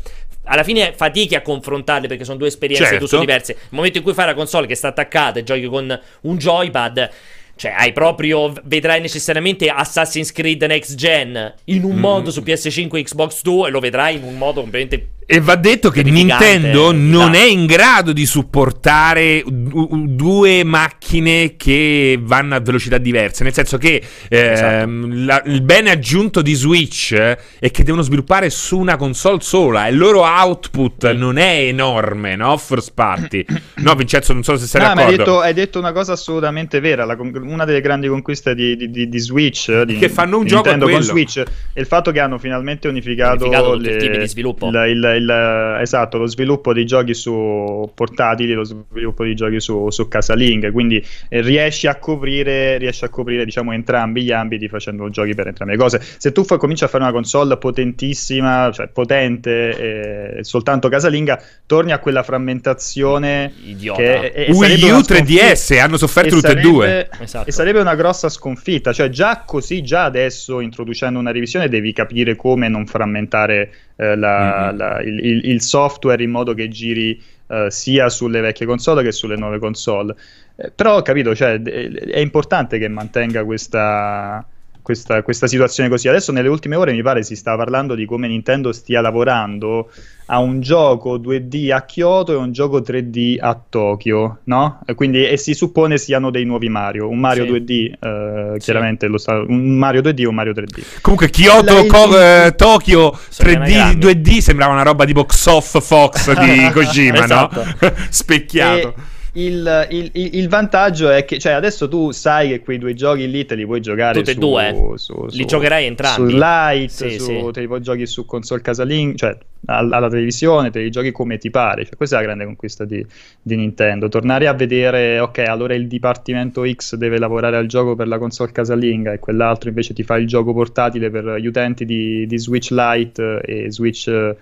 alla fine fatichi a confrontarle perché sono due esperienze Certo. d'uso diverse. Nel momento in cui fai la console che sta attaccata e giochi con un joypad, cioè hai proprio vedrai necessariamente Assassin's Creed Next Gen in un Mm. modo su PS5 e Xbox 2 e lo vedrai in un modo completamente E va detto che Nintendo non esatto. è in grado di supportare du- due macchine che vanno a velocità diverse. Nel senso che ehm, la- il bene aggiunto di Switch eh, è che devono sviluppare su una console sola e il loro output Mm. non è enorme, no? First party. *clears throat* No, Vincenzo, non so se sei No, ma hai d'accordo. detto, hai detto una cosa assolutamente vera. la una delle grandi conquiste di, di- di- di Switch, di, Che fanno un di gioco Nintendo con. Switch, è il fatto che hanno finalmente unificato, Unificato tutti i le- tipi di sviluppo. il- il- il- esatto, lo sviluppo di giochi su portatili, lo sviluppo di giochi su, su casalinghe. Quindi eh, riesci a coprire, riesci a coprire diciamo, entrambi gli ambiti facendo giochi per entrambe le cose. Se tu fai- cominci a fare una console potentissima, cioè potente, eh, soltanto casalinga, torni a quella frammentazione idiota. che e- e Wii U, una 3DS hanno sofferto tutte e due. Esatto. E sarebbe una grossa sconfitta, cioè già così, già adesso introducendo una revisione devi capire come non frammentare eh, la- Mhm. la- il, il- il software in modo che giri eh, sia sulle vecchie console che sulle nuove console. Eh, però ho capito, cioè, è importante che mantenga questa, questa, questa situazione così. Adesso nelle ultime ore mi pare si sta parlando di come Nintendo stia lavorando a un gioco 2D a Kyoto e un gioco 3D a Tokyo, no? E quindi e si suppone siano dei nuovi Mario, un Mario Sì. 2D, eh, Sì. chiaramente lo sta, un Mario 2D e un Mario 3D. Comunque Kyoto, Co- eh, Tokyo Sono 3D, anagrammi. 2D sembrava una roba tipo Xoff Fox di *laughs* Kojima, Esatto. no? *laughs* Specchiato. E il, il- il- vantaggio è che cioè, adesso tu sai che quei due giochi lì te li puoi giocare Tutti e due. su- Li su- giocherai entrambi. Su Lite, Sì, su, sì. te li puoi giochi su console casaling, cioè al- alla televisione, te li giochi come ti pare. Cioè, questa è la grande conquista di, di Nintendo. Tornare a vedere, ok, allora il dipartimento X deve lavorare al gioco per la console casalinga e quell'altro invece ti fa il gioco portatile per gli utenti di, di Switch Lite e Switch.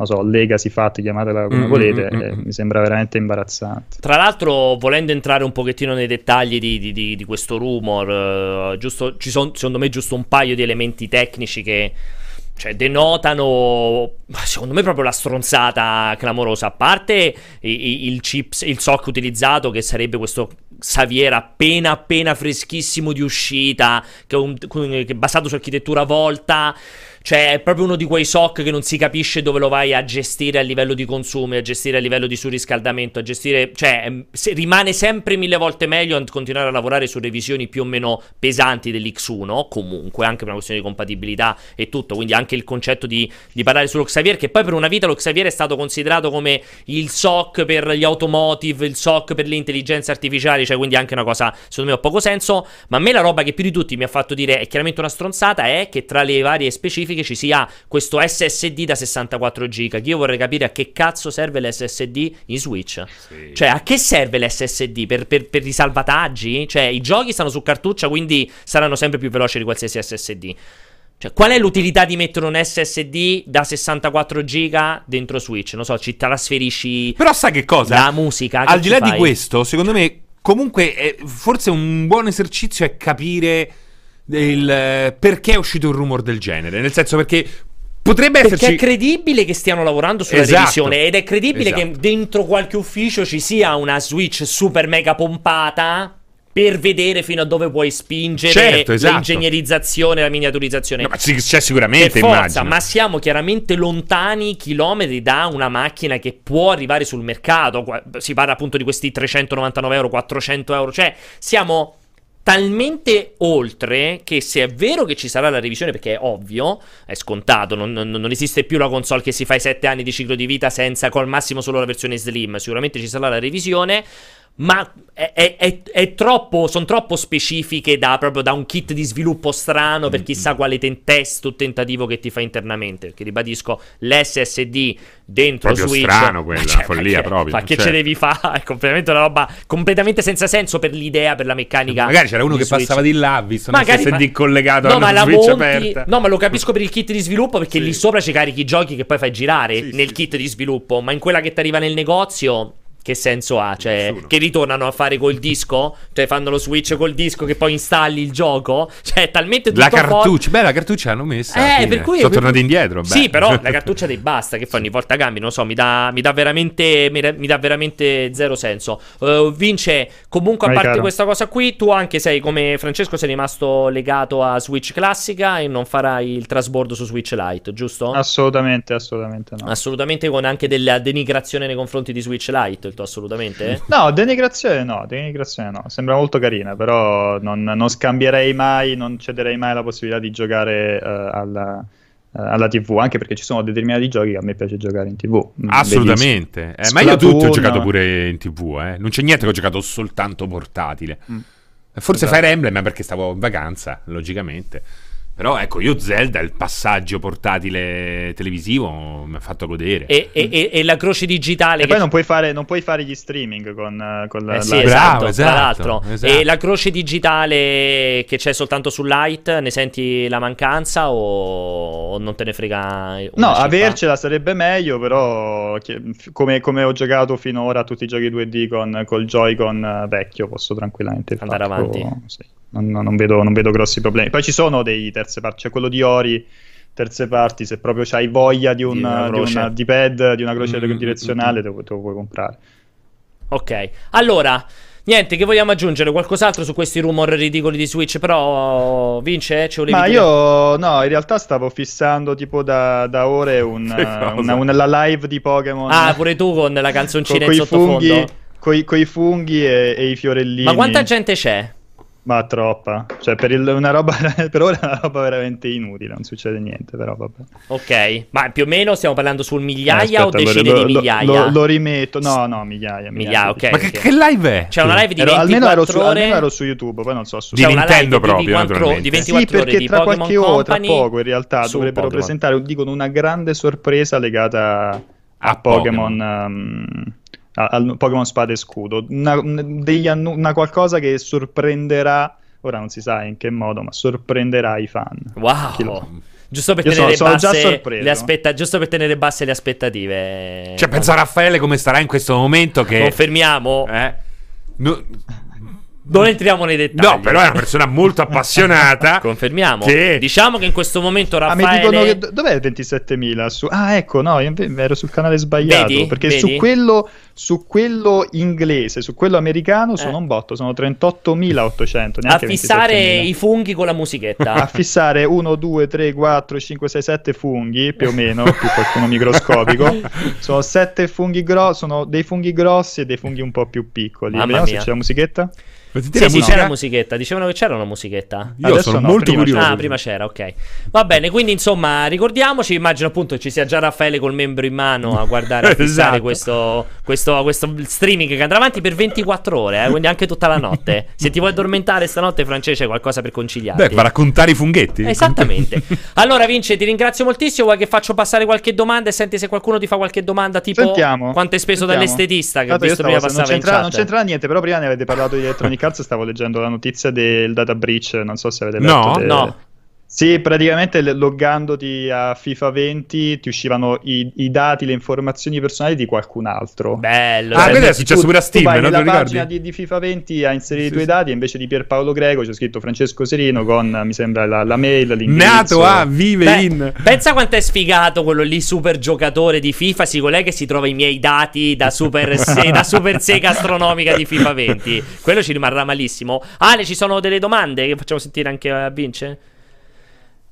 Non so, Legacy Fat, chiamatela come Mm, volete, mm, mm, eh, mm. mi sembra veramente imbarazzante. Tra l'altro, volendo entrare un pochettino nei dettagli di, di- di- di questo rumor, eh, giusto, ci sono secondo me giusto un paio di elementi tecnici che cioè, denotano, secondo me, proprio la stronzata clamorosa. A parte il chips, il SOC utilizzato, che sarebbe questo Xavier appena appena freschissimo di uscita, che un- che basato su architettura volta. Cioè, è proprio uno di quei SOC che non si capisce dove lo vai a gestire a livello di consumi, a gestire a livello di surriscaldamento, a gestire. Cioè, ehm, se- rimane sempre mille volte meglio continuare a lavorare su revisioni più o meno pesanti dell'X1. Comunque, anche per una questione di compatibilità e tutto. Quindi, anche il concetto di, di parlare sullo Xavier, che poi per una vita lo Xavier è stato considerato come il SOC per gli automotive, il SOC per le intelligenze artificiali. Cioè, quindi anche una cosa, secondo me, ha poco senso. Ma a me la roba che più di tutti mi ha fatto dire è chiaramente una stronzata è che tra le varie specifiche ci sia questo SSD da 64 giga. Che io vorrei capire a che cazzo serve l'SSD in Switch. Cioè, a che serve l'SSD? Per, per, per i salvataggi? Cioè, i giochi stanno su cartuccia, quindi saranno sempre più veloci di qualsiasi SSD. Cioè, qual è l'utilità di mettere un SSD da 64 giga dentro Switch? Non so, ci trasferisci Però sai che cosa? la musica. Al di là di fai? questo, secondo me, comunque, è- forse un buon esercizio è capire il, eh, perché è uscito un rumor del genere. Nel senso perché potrebbe Perché esserci... è credibile che stiano lavorando sulla Esatto. revisione ed è credibile che Esatto. dentro qualche ufficio ci sia una Switch super mega pompata per vedere fino a dove puoi spingere Certo, esatto. l'ingegnerizzazione, la miniaturizzazione. No, ma c'è Per sicuramente, forza, immagino. ma siamo chiaramente lontani chilometri da una macchina che può arrivare sul mercato. Si parla appunto di questi 399 euro, 400 euro. Cioè, siamo talmente oltre che se è vero che ci sarà la revisione, perché è ovvio, è scontato, non, non- non esiste più la console che si fa i 7 anni di ciclo di vita senza col massimo solo la versione slim. Sicuramente ci sarà la revisione. Ma è, è- è- è troppo, sono troppo specifiche da, proprio da un kit di sviluppo strano per chissà quale ten- test o tentativo che ti fa internamente. Perché ribadisco, l'SSD dentro Proprio Switch. strano *laughs* quella, cioè, follia ma che- proprio, Ma che cioè. ce devi fare? *laughs* È completamente una roba completamente senza senso per l'idea, per la meccanica. Magari c'era uno che Switch. passava di là, visto un Magari, SSD ma- collegato no, a ma una la Switch monti- aperta. No, ma lo capisco per il kit di sviluppo perché Sì. lì sopra ci carichi i giochi che poi fai girare Sì, nel sì, kit di sviluppo. Ma in quella che ti arriva nel negozio. Che senso ha? Cioè, Nessuno. che ritornano a fare col disco? Cioè, fanno lo switch col disco che poi installi il gioco? Cioè, è talmente tutto La cartuccia, beh, la cartuccia l'hanno messa. eh, fine. per cui Sono per- tornati indietro. Sì, beh. però *laughs* la cartuccia dei basta. Che fai ogni volta cambi? Non lo so, mi dà, mi dà veramente. Mi, mi dà veramente zero senso. Uh, Vince, comunque, a Vai, parte caro. questa cosa qui, tu anche sei come Francesco, sei rimasto legato a Switch classica e non farai il trasbordo su Switch Lite, giusto? Assolutamente, assolutamente no. Assolutamente con anche della denigrazione nei confronti di Switch Lite, tuo assolutamente? No, denigrazione no, denigrazione no. Sembra molto carina, però non, non scambierei mai, non cederei mai la possibilità di giocare eh, alla, eh, alla TV, anche perché ci sono determinati giochi che a me piace giocare in TV. Mm, Assolutamente. Eh, ma io tutti ho giocato pure in tv, eh. Non c'è niente che ho giocato soltanto portatile. Mm. Forse Esatto. Fire Emblem perché stavo in vacanza, logicamente. Però ecco, io Zelda, il passaggio portatile televisivo mi ha fatto godere. E, e- e- e la croce digitale E che poi non puoi, fare, non puoi fare gli streaming con, con la, Eh sì, la- esatto, Bravo, tra esatto, l'altro. esatto. E la croce digitale che c'è soltanto su Lite, ne senti la mancanza o, o non te ne frega? No, cifra? avercela sarebbe meglio, però che- come, come ho giocato finora a tutti i giochi 2D con col Joy-Con eh, vecchio, posso tranquillamente Andare farlo, avanti. sì. Non, non- vedo, non vedo grossi problemi. Poi ci sono dei terze parti, c'è quello di Ori, terze parti, se proprio hai voglia di un, Di una di croce. una D-pad, di una croce Mm, direzionale, te, lo- te lo puoi comprare. Ok, allora. Niente, che vogliamo aggiungere? Qualcos'altro su questi rumor ridicoli di Switch? Però, Vince, ci volevi Ma dire? io no, in realtà stavo fissando tipo da, da ore un, *laughs* cosa? una, una- la live di Pokémon. Ah, pure tu con la *laughs* canzoncina con in sottofondo. funghi, coi, coi funghi e, e i fiorellini. Ma quanta gente c'è? Ma troppa. Cioè, per, il- una roba, *laughs* per ora è una roba veramente inutile, non succede niente, però vabbè. Ok, ma più o meno stiamo parlando sul Eh, migliaia o aspetta, lo- decine lo, di migliaia? Lo, lo rimetto. No, no, migliaia. Migliaia, ok. Ma che, ok. che live è? C'è una live di Ero- 24 almeno, ero su, ore. almeno ero su YouTube, poi non so su Di Nintendo live proprio, di 24, naturalmente. di 24 sì, perché ore di tra Pokémon qualche ora, tra Company poco in realtà su dovrebbero Pokémon. presentare, dicono, una grande sorpresa legata a, A Pokémon, um, a- al Pokémon Spada e Scudo, una, annu- una qualcosa che sorprenderà, ora non si sa in che modo, ma sorprenderà i fan. Wow. Giusto per sono- sono aspetta- giusto per tenere basse le aspettative. Cioè, pensa a Raffaele come starà in questo momento che... Confermiamo. Eh? No, Non entriamo nei dettagli. no, però è una persona molto appassionata. *laughs* Confermiamo. Che- Diciamo che in questo momento Ah, mi Raffaele dicono che do- dov'è il 27.000? Su- ah, ecco, no, ero sul canale sbagliato. Vedi? Perché Vedi? Su, quello, su quello inglese, su quello americano sono Eh. un botto, sono 38.800. a fissare 27.000. i funghi con la musichetta. *laughs* a fissare 1, 2, 3, 4, 5, 6, 7 funghi più o meno, più qualcuno microscopico. *laughs* sono 7 funghi grossi, sono dei funghi grossi e dei funghi un po' più piccoli. Mamma Vediamo mia. se c'è la musichetta. Potete Sì, sì, c'era la musichetta. Dicevano che c'era una musichetta. Io Adesso sono no, molto prima curioso. Ah, prima c'era, ok. Va bene, quindi insomma, ricordiamoci, immagino appunto ci sia già Raffaele col membro in mano a guardare, a *laughs* fissare Esatto. questo, questo, questo streaming che andrà avanti per 24 ore, eh, quindi anche tutta la notte. *laughs* Se ti vuoi addormentare stanotte, Francesco, c'è qualcosa per conciliarti. Beh, fa raccontare i funghetti. Esattamente. *laughs* Allora, Vince, ti ringrazio moltissimo. Vuoi che faccio passare qualche domanda e senti se qualcuno ti fa qualche domanda tipo Sentiamo. quanto hai speso Sentiamo. dall'estetista che ho Tanto visto prima non passare in c'entra, chat. non c'entra niente, però prima ne avete parlato di Electronic Arts, stavo leggendo la notizia del data breach, non so se avete No, letto. de- no. Sì, praticamente loggandoti a FIFA 20 ti uscivano i, i dati, le informazioni personali di qualcun altro. Bello. Ah, bello. quello è successo tu, pure a Steam, tu vai non nella lo ricordi? pagina di, di FIFA 20 a inserire Sì, i tuoi sì. dati e invece di Pierpaolo Greco c'è scritto Francesco Serino con, mi sembra, la, la mail, l'indirizzo. Nato a vive Beh, in. pensa quanto è sfigato quello lì super giocatore di FIFA. Si collega e si trova i miei dati da super, se- da super sega astronomica di FIFA 20. Quello ci rimarrà malissimo. Ale, ci sono delle domande che facciamo sentire anche a Vince?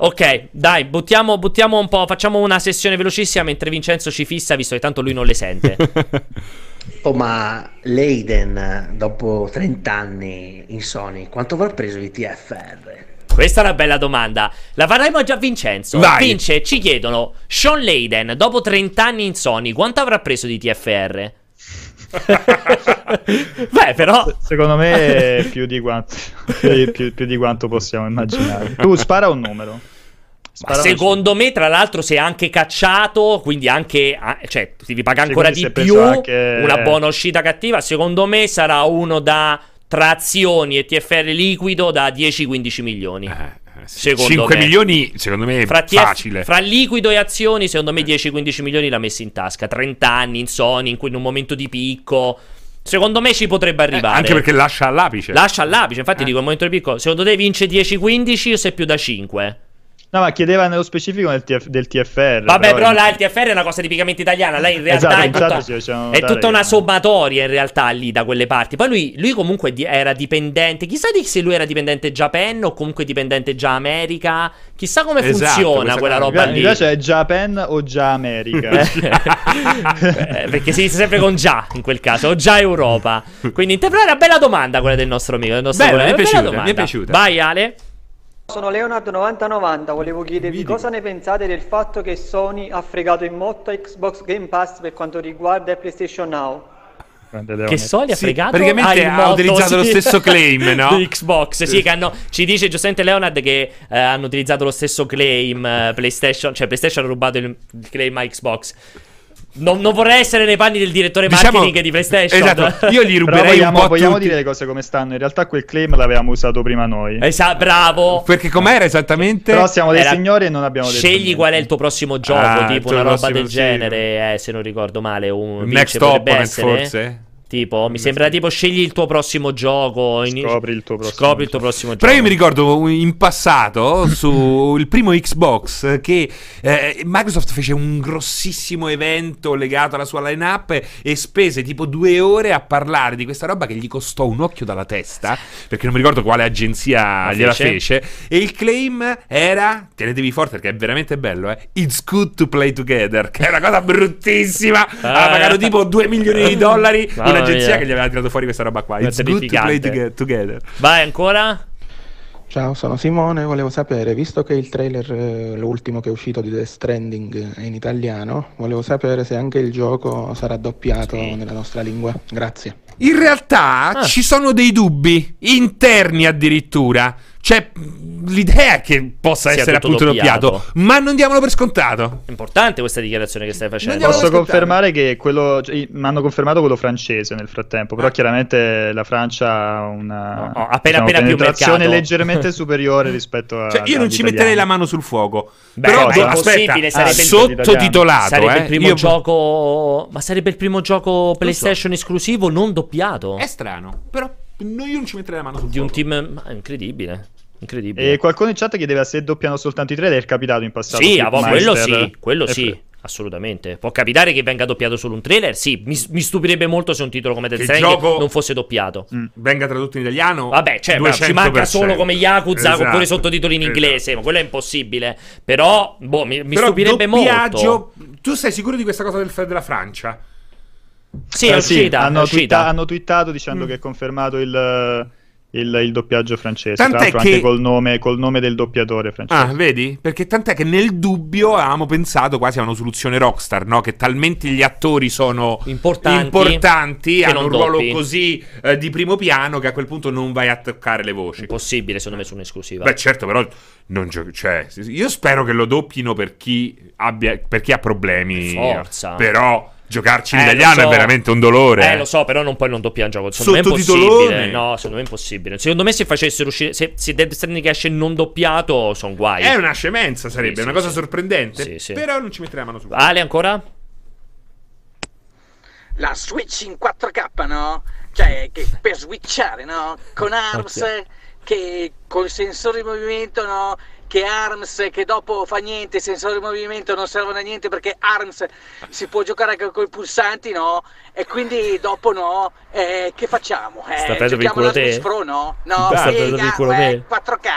Ok, dai, buttiamo, buttiamo un po'. Facciamo una sessione velocissima mentre Vincenzo ci fissa, visto che tanto lui non le sente. *laughs* Oh, ma Leiden, dopo 30 anni in Sony, quanto avrà preso i TFR? Questa è una bella domanda. La faremo già a Vincenzo. Vai. Vince, ci chiedono: Sean Layden, dopo 30 anni in Sony, quanto avrà preso di TFR? *laughs* Beh, però. Secondo me più di quanto, più, più- più di quanto possiamo immaginare. Tu spara un numero. Ma secondo me, tra l'altro, sei anche cacciato, quindi anche. ah, cioè, ti devi pagare Sì, ancora di più. anche- Una buona uscita cattiva. Secondo me sarà uno da trazioni e TFR liquido da 10-15 milioni. Eh. Secondo 5 me. milioni, secondo me è Fra, TF facile. fra liquido e azioni, secondo me 10-15 milioni l'ha messi in tasca. 30 anni in Sony, in cui in un momento di picco. Secondo me ci potrebbe Eh, arrivare. anche perché lascia all'apice. Lascia all'apice. Infatti, Eh. dico, un momento di picco. Secondo te vince 10-15 o sei più da 5? No, ma chiedeva nello specifico del, TF del TFR. Vabbè, però là il TFR è una cosa tipicamente italiana. Lei in realtà Esatto, è, tutta, facevano è tutta una sommatoria in realtà lì da quelle parti. Poi lui, lui comunque di- era dipendente. Chissà di se lui era dipendente Japan o comunque dipendente già America. Chissà come Esatto, funziona quella cosa- roba Mi lì. piace è Japan o già America? *laughs* Eh, perché si dice sempre con già in quel caso, o già Europa. Quindi, in te- però è una bella domanda quella del nostro amico. Del nostro Bella, mi è piaciuta, mi è piaciuta. Vai, Ale. Sono Leonard9090, volevo chiedervi cosa ne pensate del fatto che Sony ha fregato in motto Xbox Game Pass per quanto riguarda il PlayStation Now. Che. Sony ha Sì, fregato praticamente ha motto, utilizzato lo stesso claim, *laughs* no? di Xbox, sì, che hanno, ci dice giustamente Leonard che eh, hanno utilizzato lo stesso claim eh, PlayStation, cioè PlayStation ha rubato il, il claim a Xbox. Non, non vorrei essere nei panni del direttore Diciamo- marketing di PlayStation. Esatto, io gli *laughs* Però ruberei vogliamo, un po' vogliamo tutti. dire le cose come stanno. In realtà quel claim l'avevamo usato prima noi. Esatto, bravo. Perché com'era esattamente? Però siamo dei Era- signori e non abbiamo detto Scegli niente. qual è il tuo prossimo gioco, Ah, tipo una roba del genere, eh, se non ricordo male. Un Next Opponent, essere. forse? Tipo, mi sembra tipo scegli il tuo prossimo gioco. in- Scopri il tuo prossimo Scopri il tuo gioco. prossimo Però gioco. io mi ricordo in passato sul primo Xbox che eh, Microsoft fece un grossissimo evento legato alla sua line-up e spese tipo due ore a parlare di questa roba che gli costò un occhio dalla testa perché non mi ricordo quale agenzia La gliela fece. fece e il claim era tenetevi forte perché è veramente bello eh, It's good to play together *laughs* che è una cosa bruttissima ha Ah. pagato tipo 2 milioni di dollari *laughs* Mamma un'agenzia che gli aveva tirato fuori questa roba qua È It's good to play together Vai ancora? Ciao, sono Simone, volevo sapere, visto che il trailer, eh, l'ultimo che è uscito di Death Stranding è in italiano, volevo sapere se anche il gioco sarà doppiato nella nostra lingua. Grazie. In realtà Ah. ci sono dei dubbi interni addirittura. Cioè, mh, l'idea è che possa Sia essere tutto appunto doppiato. doppiato. ma non diamolo per scontato. È importante questa dichiarazione che stai facendo. Posso confermare che quello. cioè, mi hanno confermato quello francese nel frattempo. Però Ah. chiaramente la Francia ha una No, no, appena- appena più penetrazione leggermente *laughs* superiore rispetto a. Cioè, io non ci metterei la mano sul fuoco. Beh, Però impossibile, aspetta, sarebbe il- sottotitolato. Sarebbe eh. il primo Io- gioco. Ma sarebbe il primo gioco PlayStation esclusivo non doppiato. È strano, però no, io non ci metterei la mano sul Di un fuoco. team. Ma è incredibile. Incredibile. E qualcuno in chat chiedeva se doppiano soltanto i trailer. È capitato in passato. Sì, vo- quello sì, quello sì, assolutamente. Può capitare che venga doppiato solo un trailer? Sì, mi, mi stupirebbe molto se un titolo come Death Stranding gioco- non fosse doppiato. Mm. Venga tradotto in italiano. Vabbè, cioè, ma ci 200%. manca solo come Yakuza Esatto. oppure sottotitoli in Esatto. inglese, ma quello è impossibile. Però, boh, mi, mi Però stupirebbe doppiaggio- molto. Tu sei sicuro di questa cosa del, della Francia? Sì, Eh, è uscita, hanno, è uscita. twitta- hanno twittato dicendo Mm. che è confermato il, il- il doppiaggio francese. Tant'è tra l'altro, che- anche col nome, col nome del doppiatore francese. Ah, vedi? Perché tant'è che nel dubbio avevamo pensato quasi a una soluzione Rockstar, no? Che talmente gli attori sono Importanti, importanti, hanno un ruolo doppi. così eh, di primo piano che a quel punto non vai a toccare le voci. Impossibile, secondo me, su un'esclusiva. Beh, certo, però non gio- cioè, io spero che lo doppino per chi, abbia, per chi ha problemi. Forza. Però Giocarci in Eh, italiano so. è veramente un dolore. Eh, lo so, però non puoi non doppiare un gioco. Secondo me è. No, secondo me è impossibile. Secondo me se facessero uscire. Se, se Dead Stranding esce non doppiato, sono guai. È una scemenza, sarebbe Sì, una sì, cosa sì. sorprendente. Sì, sì. Però non ci metterei la mano su. Ale ancora? la Switch in 4K, no? Cioè, che per switchare, no? Con ARMS, che col sensore di movimento, no? Che ARMS, che dopo fa niente, i sensori di movimento non servono a niente perché ARMS si può giocare anche con i pulsanti, no? E quindi dopo, no? Eh, che facciamo? Eh, Sta prendendo per il culo te? Pro, no? No, Sta prendendo per il culo eh, te? 4K.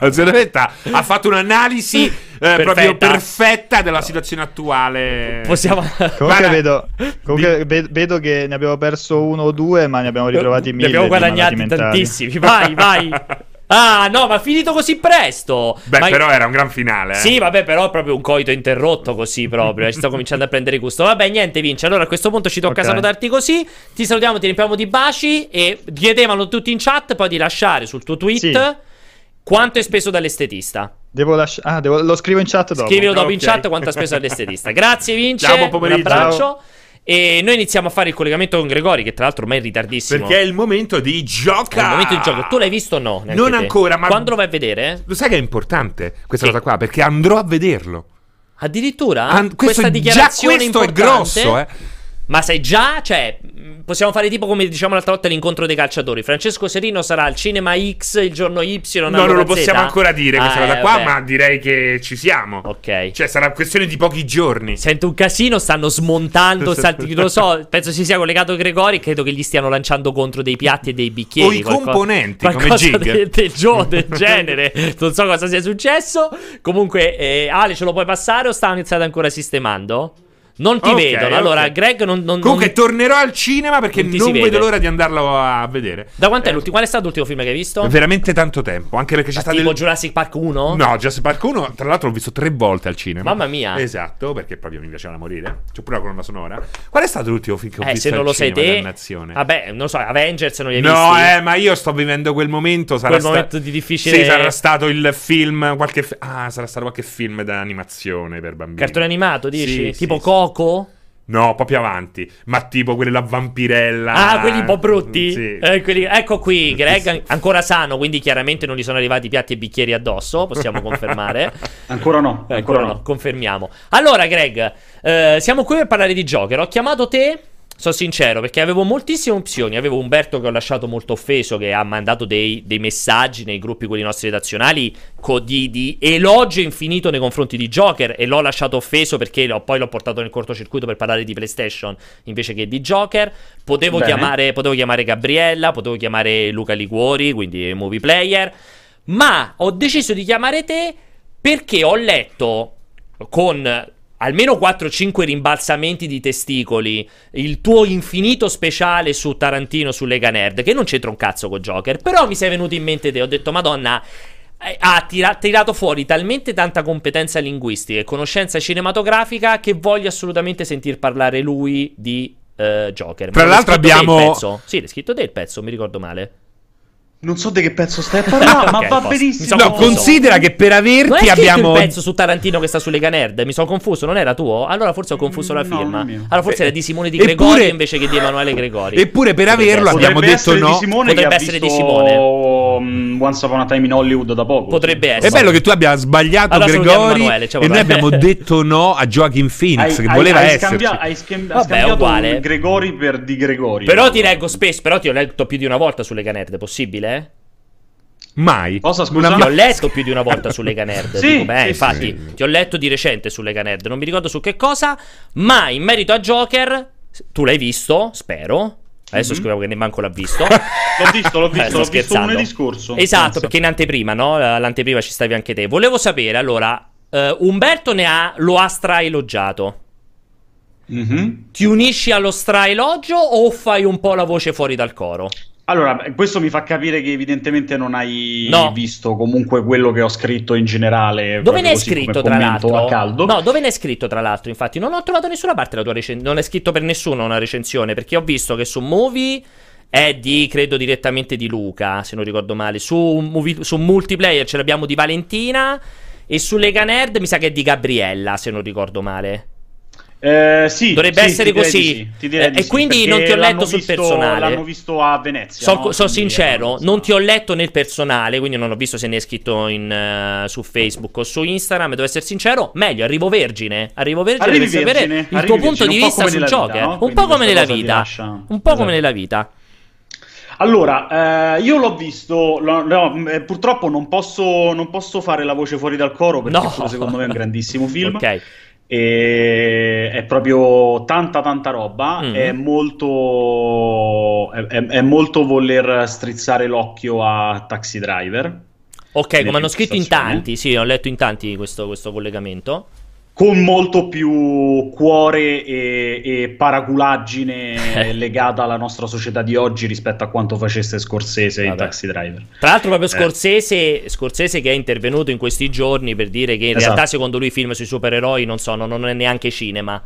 La Zionetta ha fatto un'analisi eh, proprio Perfetta. perfetta della situazione attuale. Possiamo. Comunque vedo, comunque ve- vedo che ne abbiamo perso uno o due, ma ne abbiamo ritrovati Ne mille. abbiamo di guadagnati tantissimi. Vai, vai. *laughs* Ah, no, ma è finito così presto. Beh, Ma- però era un gran finale. eh. Sì, vabbè, però è proprio un coito interrotto così proprio. Ci sto cominciando a prendere gusto. Vabbè, niente, Vince. Allora a questo punto ci tocca Ok. salutarti così. Ti salutiamo, ti riempiamo di baci. E chiedevano tutti in chat poi di lasciare sul tuo tweet Sì. quanto hai speso dall'estetista. Devo lasciare. Ah, devo- lo scrivo in chat dopo. Scrivilo dopo in Ok. chat quanto ha speso all'estetista. Grazie, *laughs* Vince. Ciao, buon un pomeriggio. abbraccio. E noi iniziamo a fare il collegamento con Gregori, che tra l'altro ormai è in ritardissimo. Perché è il momento di È gioca. il momento di gioco. Tu l'hai visto o no? Non te? ancora, ma- Quando lo vai a vedere? Lo sai che è importante questa Sì. cosa qua? Perché andrò a vederlo. Addirittura? An- questa è- dichiarazione già questo è importante? grosso, eh. Ma sai già, cioè, possiamo fare tipo come diciamo l'altra volta l'incontro dei calciatori. Francesco Serino sarà al cinema X il giorno Y. No, non lo possiamo ancora dire questa Ah, cosa eh, qua, vabbè. ma direi che ci siamo. Ok. Cioè, sarà questione di pochi giorni. Sento un casino, stanno smontando, *laughs* salti, non lo so, penso si sia collegato Gregori, credo che gli stiano lanciando contro dei piatti e dei bicchieri. O i componenti, come qualcosa Gig. *laughs* de- del gio- del *laughs* genere. non so cosa sia successo. Comunque, eh, Ale, ce lo puoi passare o stanno iniziando ancora sistemando? Non ti Ok, vedono. Allora. Greg non... non- Comunque, non- tornerò al cinema perché non non, vedo l'ora di andarlo a vedere. Da quant'è Eh, l'ultimo? Qual è stato l'ultimo film che hai visto? Veramente tanto tempo. Anche perché c'è stato. tipo il- Jurassic Park 1? No, Jurassic Park 1, tra l'altro l'ho visto tre volte al cinema. Mamma mia. Esatto, perché proprio mi piaceva da morire. C'ho pure la colonna sonora. Qual è stato l'ultimo film che ho Eh, visto se non lo sai te... dannazione? Vabbè, non lo so, Avengers non li hai No, visti? eh, ma io sto vivendo quel momento. Sarà Quel sta- momento di difficile- Sì, sarà stato il film. Qualche Ah, sarà stato qualche film d'animazione per bambini. Cartone animato, dici? Sì, tipo sì, Coco? No, più avanti. Ma tipo quelli la vampirella. Ah, quelli un po' brutti? Sì. Eh, quelli- Ecco qui, *laughs* Greg an- ancora sano, quindi chiaramente non gli sono arrivati piatti e bicchieri addosso, possiamo *laughs* confermare. Ancora no, ancora ancora no, no. confermiamo. Allora, Greg, eh, siamo qui per parlare di Joker. Ho chiamato te. Sono sincero perché avevo moltissime opzioni. Avevo Umberto che ho lasciato molto offeso, che ha mandato dei, dei messaggi nei gruppi, quelli nostri redazionali, di, di elogio infinito nei confronti di Joker. E l'ho lasciato offeso perché l'ho- poi l'ho portato nel cortocircuito per parlare di PlayStation invece che di Joker. Potevo, chiamare, potevo chiamare Gabriella, potevo chiamare Luca Liguori, quindi movie player. Ma ho deciso di chiamare te perché ho letto con almeno 4-5 rimbalzamenti di testicoli il tuo infinito speciale su Tarantino su Lega Nerd, che non c'entra un cazzo con Joker, però mi sei venuto in mente te, ho detto madonna... eh, Ha tira- tirato fuori talmente tanta competenza linguistica e conoscenza cinematografica che voglio assolutamente sentir parlare lui di eh, Joker. Tra l'hai l'altro abbiamo-? Sì, l'hai scritto te il pezzo, mi ricordo male. Non so di che pezzo stai *laughs* parlando, ma Ok, va posso. benissimo. No, considera che per averti abbiamo. il pezzo su Tarantino che sta su Lega Nerd? Mi sono confuso, non era tuo? Allora forse ho confuso la no, firma. mio. Allora forse era di Simone Di Eppure- Gregorio invece che di Emanuele Gregori. Eppure per Potrebbe averlo essere. abbiamo Potrebbe detto essere no. di Simone Potrebbe essere di Simone. mm, Once Upon a Time in Hollywood da poco. Potrebbe essere. È bello che tu abbia sbagliato Allora Gregori Emanuele, ciao e noi abbiamo *laughs* detto no a Joaquin Phoenix Hai, che voleva hai esserci. scambia- hai scam- Vabbè, scambiato uguale. Gregori per Di Gregori. Però ti leggo spesso, però ti ho letto più di una volta su Lega Nerd, è possibile? Mai. Cosa, scusa? Una Ti ho letto più di una volta su Lega Nerd. *laughs* Sì, dico, beh, sì, infatti, sì. ti ho letto di recente su Lega Nerd, non mi ricordo su che cosa, ma in merito a Joker, tu l'hai visto, spero. Adesso Mhm. scopriamo che ne manco l'ha visto. *laughs* L'ho visto, l'ho Eh, visto, sto l'ho visto lunedì scorso. Esatto, penso. perché in anteprima, no? L'anteprima ci stavi anche te. Volevo sapere, allora, eh, Umberto ne ha, lo ha straeloggiato. Mhm. Ti unisci allo straelogio o fai un po' la voce fuori dal coro? Allora, questo mi fa capire che evidentemente non hai No. visto comunque quello che ho scritto in generale. Dove ne hai scritto, tra l'altro? A caldo. No, dove ne hai scritto, tra l'altro? Infatti, non ho trovato nessuna parte la tua recensione. Non è scritto per nessuno una recensione. Perché ho visto che su Movie è di, credo, direttamente di Luca, se non ricordo male. Su, movie- su multiplayer ce l'abbiamo di Valentina. E su Lega Nerd mi sa che è di Gabriella, se non ricordo male. Eh, sì, Dovrebbe sì, essere così. sì, Eh, e sì, quindi non ti ho letto sul visto- personale. L'hanno visto a Venezia. So, no? so Quindi sincero, non ti ho letto nel personale, quindi non ho visto se ne è scritto in, eh, su Facebook o su Instagram. Devo essere sincero, meglio, arrivo vergine. Arrivo vergine Arrivi per sapere vergine, il arrivi tuo punto di vista sul vita, no? Un po' come nella vita. lascia- Un po' Esatto. come nella vita. Allora, eh, io l'ho visto, lo- no, eh, purtroppo non posso, non posso fare la voce fuori dal coro perché No. secondo me è un grandissimo *laughs* film. Ok. E è proprio tanta tanta roba, Mm. è molto è, è- molto voler strizzare l'occhio a Taxi Driver. Ok, come hanno scritto in tanti, sì, ho letto in tanti questo, questo collegamento. Con molto più cuore e, e paraculaggine *laughs* legata alla nostra società di oggi rispetto a quanto facesse Scorsese in Vabbè. Taxi Driver. Tra l'altro, proprio Eh. Scorsese, Scorsese che è intervenuto in questi giorni per dire che in Esatto. realtà, secondo lui, i film sui supereroi non sono, non è neanche cinema.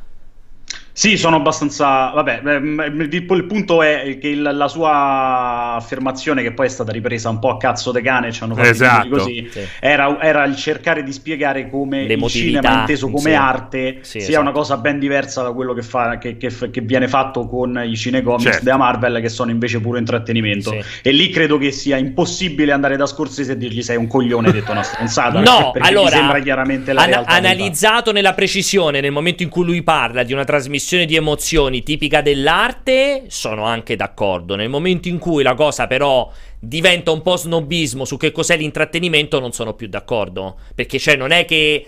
Sì, sono abbastanza. Vabbè, ehm, il, il punto è che il- la sua affermazione, che poi è stata ripresa un po' a cazzo de cane, ci hanno fatto Esatto. così, Sì. era, era il cercare di spiegare come il L'emotività, cinema inteso come sì. arte Sì, sia esatto. una cosa ben diversa da quello che, fa, che, che- che viene fatto con i cinecomics Certo. della Marvel, che sono invece puro intrattenimento. Sì. E lì credo che sia impossibile andare da Scorsese e dirgli sei un coglione, detto una stronzata. No, perché mi allora, sembra chiaramente la ana- realtà. analizzato nella precisione nel momento in cui lui parla di una trasmissione di emozioni tipica dell'arte, sono anche d'accordo. Nel momento in cui la cosa però diventa un po' snobismo su che cos'è l'intrattenimento, non sono più d'accordo. Perché cioè non è che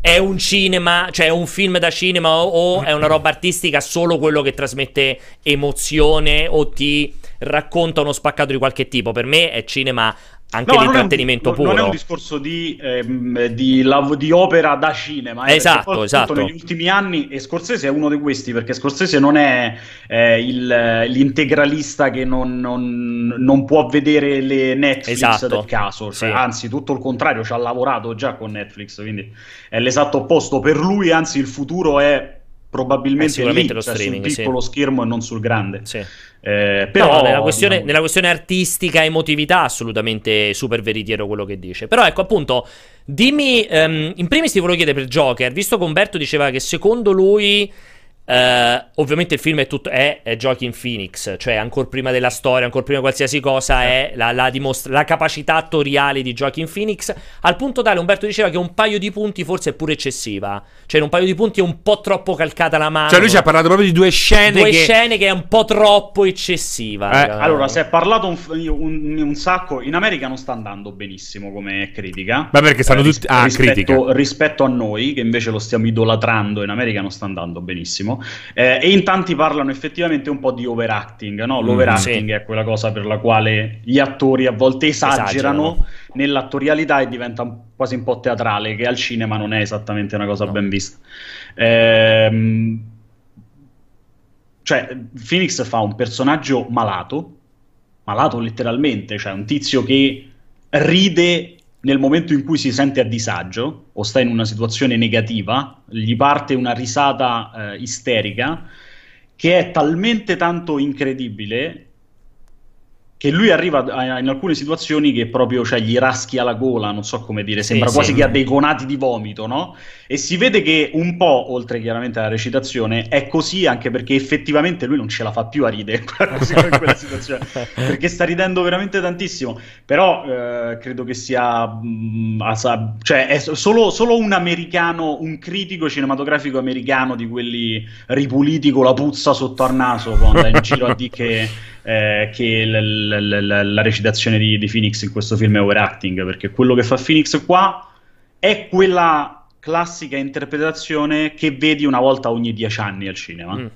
è un cinema, cioè un film da cinema o, o è una roba artistica solo quello che trasmette emozione o ti racconta uno spaccato di qualche tipo. Per me è cinema anche No, un- non- puro. Non è un discorso di, ehm, di, lav- di opera da cinema. eh, Esatto, appunto, esatto. Negli ultimi anni, e Scorsese è uno di questi, perché Scorsese non è eh, il- l'integralista che non, non- non può vedere le Netflix Esatto, del caso. Cioè, sì. Anzi, tutto il contrario, ci ha lavorato già con Netflix, quindi è l'esatto opposto. Per lui, anzi, il futuro è probabilmente sicuramente lì, lo cioè streaming, sul sì. piccolo schermo e non sul grande. Sì. Eh, però, no, nella questione, diciamo- nella questione artistica, emotività, assolutamente super veritiero quello che dice. Però ecco, appunto, dimmi, ehm, in primis ti volevo chiedere per Joker, visto che Umberto diceva che secondo lui, eh, ovviamente il film è, tutto, è, è Joaquin Phoenix, cioè ancora prima della storia, ancora prima di qualsiasi cosa, è la, la dimostra- la capacità attoriale di Joaquin Phoenix, al punto tale Umberto diceva che un paio di punti forse è pure eccessiva, cioè un paio di punti è un po' troppo calcata la mano. Cioè, lui ci ha parlato proprio di due scene Due che... scene che è un po' troppo eccessiva. Eh. Allora, si è parlato un, un- un sacco. In America non sta andando benissimo come critica. Ma perché stanno tutti- ah, rispetto, critica. rispetto a noi, che invece lo stiamo idolatrando, in America non sta andando benissimo. Eh, e in tanti parlano effettivamente un po' di overacting. No? L'overacting sì. è quella cosa per la quale gli attori a volte esagerano, Esagerano. nell'attorialità e diventa un- quasi un po' teatrale, che al cinema non è esattamente una cosa ben vista. Ehm, cioè, Phoenix fa un personaggio malato, malato letteralmente, cioè un tizio che ride nel momento in cui si sente a disagio o sta in una situazione negativa, gli parte una risata eh, isterica che è talmente tanto incredibile che lui arriva a- in alcune situazioni che proprio cioè, gli raschia la gola, non so come dire, Sì, sembra sì. quasi che ha dei conati di vomito, no? E si vede che un po', oltre chiaramente alla recitazione, è così anche perché effettivamente lui non ce la fa più a ridere *laughs* in quella situazione, perché sta ridendo veramente tantissimo. Però eh, credo che sia, mm, asa- cioè è solo, solo un americano, un critico cinematografico americano di quelli ripuliti con la puzza sotto al naso, quando andare in giro a dire che, eh, che l- l- l- la recitazione di, di Phoenix in questo film è overacting, perché quello che fa Phoenix qua è quella classica interpretazione che vedi una volta ogni dieci anni al cinema. Mm.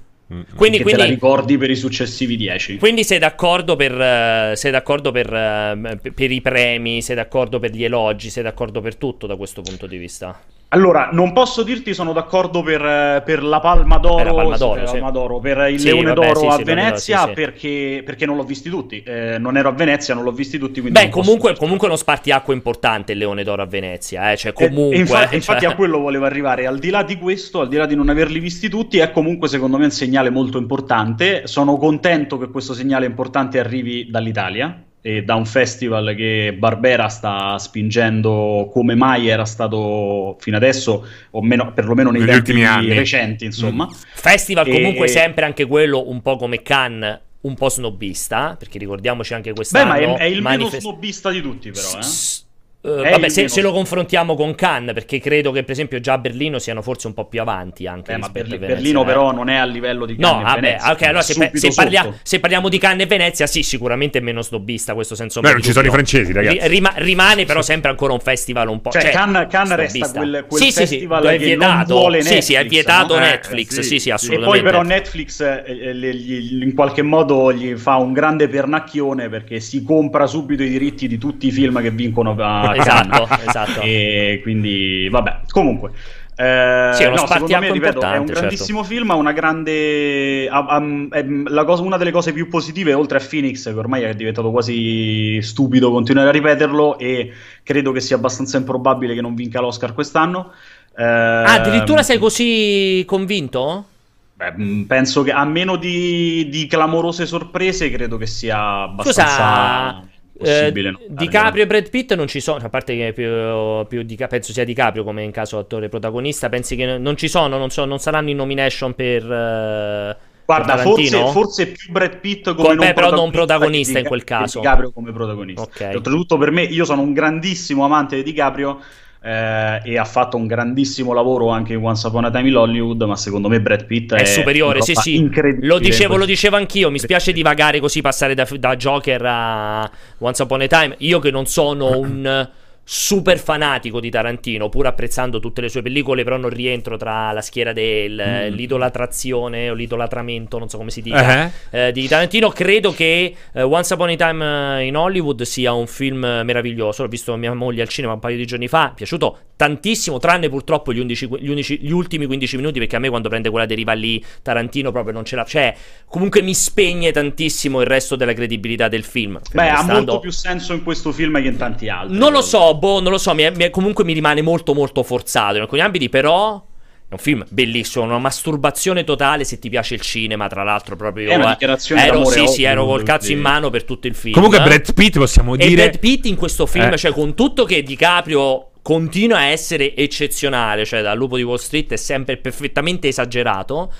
Quindi, che te la quindi, ricordi per i successivi dieci. quindi sei d'accordo, per, eh, sei d'accordo per, eh, per- per i premi, sei d'accordo per gli elogi, sei d'accordo per tutto da questo punto di vista? Allora, non posso dirti sono d'accordo per, eh, per la Palma d'Oro, Eh, la Palma d'Oro, per, la sì. Palma d'Oro, per il Sì, Leone vabbè, d'Oro sì, a sì, Venezia sì, sì. Perché, perché non l'ho visti tutti. Eh, non ero a Venezia, non l'ho visti tutti. Quindi Beh, non posso comunque, comunque uno spartiacque importante il Leone d'Oro a Venezia, eh? cioè E- e comunque... infatti, *laughs* cioè- infatti a quello volevo arrivare. Al di là di questo, al di là di non averli visti tutti, è comunque secondo me un segnale molto importante. Sono contento che questo segnale importante arrivi dall'Italia. E da un festival che Barbera sta spingendo come mai era stato fino adesso, o meno, perlomeno nei Negli tempi ultimi anni. recenti, insomma. Festival E- comunque sempre anche quello un po' come Cannes, un po' snobista, perché ricordiamoci anche Beh, quest'anno... ma è, è il meno manifest- snobista di tutti, però. Eh? Eh, È vabbè, se, se lo confrontiamo con Cannes, perché credo che per esempio già a Berlino siano forse un po' più avanti anche Eh, ma rispetto Berli- a Venezia, Berlino eh. però non è a livello di No, Cannes e vabbè, Venezia, ok, allora se, se parlia- se parliamo di Cannes e Venezia, sì, sicuramente è meno snobista questo senso. Beh, non ci sono i francesi, ragazzi. rima- rimane però sempre ancora un festival un po'... Cioè, Cannes- Cannes snobista. resta quel- quel sì, sì, sì, festival è che vietato. non vuole Sì, sì, è Netflix, vietato no? Eh, Netflix, sì, sì, sì, E assolutamente. poi però Netflix eh, gli- in qualche modo gli fa un grande pernacchione perché si compra subito i diritti di tutti i film che vincono a Esatto, Cannes. esatto. E quindi, vabbè, comunque. Eh, Sì, è uno no, secondo me, ripeto, è un certo. grandissimo film, ha una grande... è la cosa- una delle cose più positive, oltre a Phoenix, che ormai è diventato quasi stupido continuare a ripeterlo, e credo che sia abbastanza improbabile che non vinca l'Oscar quest'anno. Eh, Ah, addirittura sei così convinto? beh, mh, penso che a meno di, di clamorose sorprese, credo che sia abbastanza Scusa. Eh, no? DiCaprio e Brad Pitt non ci sono, a parte che più, più Dica- penso sia DiCaprio come in caso attore protagonista, pensi che non ci sono, non, so- non saranno in nomination per... eh, Guarda, per forse, forse più Brad Pitt come Beh, però non che protagonista in quel caso. DiCaprio come protagonista. Ok. E Oltretutto per me, io sono un grandissimo amante di DiCaprio eh, e ha fatto un grandissimo lavoro anche in Once Upon a Time in Hollywood, ma secondo me Brad Pitt è, È superiore, sì, sì. incredibile Lo dicevo, lo dicevo anch'io. Mi spiace divagare così, passare da, da Joker a Once Upon a Time. Io che non sono un super fanatico di Tarantino, pur apprezzando tutte le sue pellicole, però non rientro tra la schiera dell'idolatrazione o l'idolatramento, non so come si dica, eh, di Tarantino. Credo che eh, Once Upon a Time eh, in Hollywood sia un film meraviglioso. L'ho visto mia moglie al cinema un paio di giorni fa. Mi è piaciuto tantissimo, tranne purtroppo gli, 11 gli unici- gli ultimi 15 minuti, perché a me quando prende quella deriva lì Tarantino proprio non ce la... Cioè, comunque mi spegne tantissimo il resto della credibilità del film. Beh, ha molto più senso in questo film che in tanti altri. Non lo so, boh, non lo so, mi è- mi è- comunque mi rimane molto molto forzato in alcuni ambiti, però... È un film bellissimo, una masturbazione totale se ti piace il cinema, tra l'altro proprio... È una eh, dichiarazione ero, Sì, sì, ero col cazzo in mano per tutto il film. Comunque Brad Pitt possiamo E dire... Brad Pitt in questo film, Eh. cioè con tutto che DiCaprio continua a essere eccezionale, cioè dal Lupo di Wall Street è sempre perfettamente esagerato.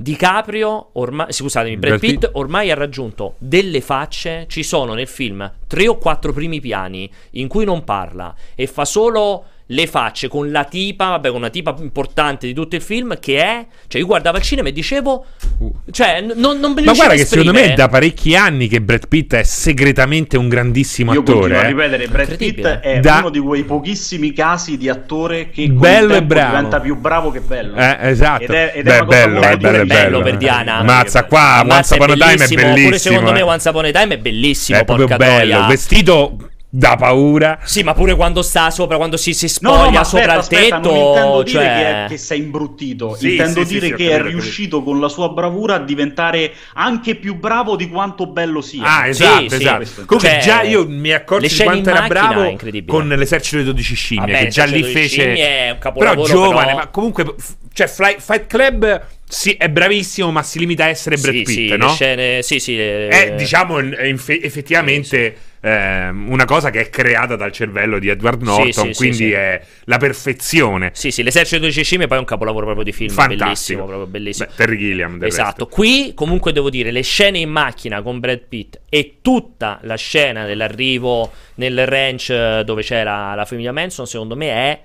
DiCaprio, ormai, scusatemi, Brad. Pitt ormai ha raggiunto delle facce, ci sono nel film tre o quattro primi piani in cui non parla e fa solo le facce con la tipa, vabbè, con una tipa importante di tutto il film che è, cioè io guardavo al cinema e dicevo, cioè n- non, non me Uh. Ma guarda a che secondo me è da parecchi anni che Brad Pitt è segretamente un grandissimo Io continuo a attore. eh. ripetere, Brad Pitt è Da- uno di quei pochissimi casi di attore che Bello il e bravo. diventa più bravo che bello. Eh, esatto. Ed è, ed Beh, è una cosa bello, è bello, è divertente. bello per Diana. Mazza qua, Ammazza, Once Upon a Time è bellissimo. Pure secondo me eh. Once Upon a Time è bellissimo, È proprio porca bello, troia. vestito da paura. Sì, ma pure quando sta sopra, quando si, si No, spoglia no, ma sopra aspetta, il aspetta, tetto, non intendo dire cioè... che, è- che sei imbruttito, Sì, intendo sì, dire sì, che capito, è riuscito con la sua bravura a diventare anche più bravo di quanto bello sia. Ah, Sì, esatto, sì. esatto. Comunque Cioè, già io mi accorgo di scene quanto in era macchina bravo con l'esercito dei 12 scimmie, Vabbè, che già lì fece scimmie è un però giovane, però- ma comunque cioè Fly- Fight Club sì, è bravissimo, ma si limita a essere Brad Sì, Pitt, sì, le no? scene... Sì, sì. le- È diciamo è infe- effettivamente ehm, una cosa che è creata dal cervello di Edward Norton, sì, sì, quindi sì. è la perfezione. Sì, sì, l'esercito dei scimmie poi è un capolavoro proprio di film, Fantastico. bellissimo, proprio bellissimo. Beh, Terry Gilliam Esatto, qui comunque devo dire le scene in macchina con Brad Pitt e tutta la scena dell'arrivo nel ranch eh, dove c'era la famiglia Manson, secondo me è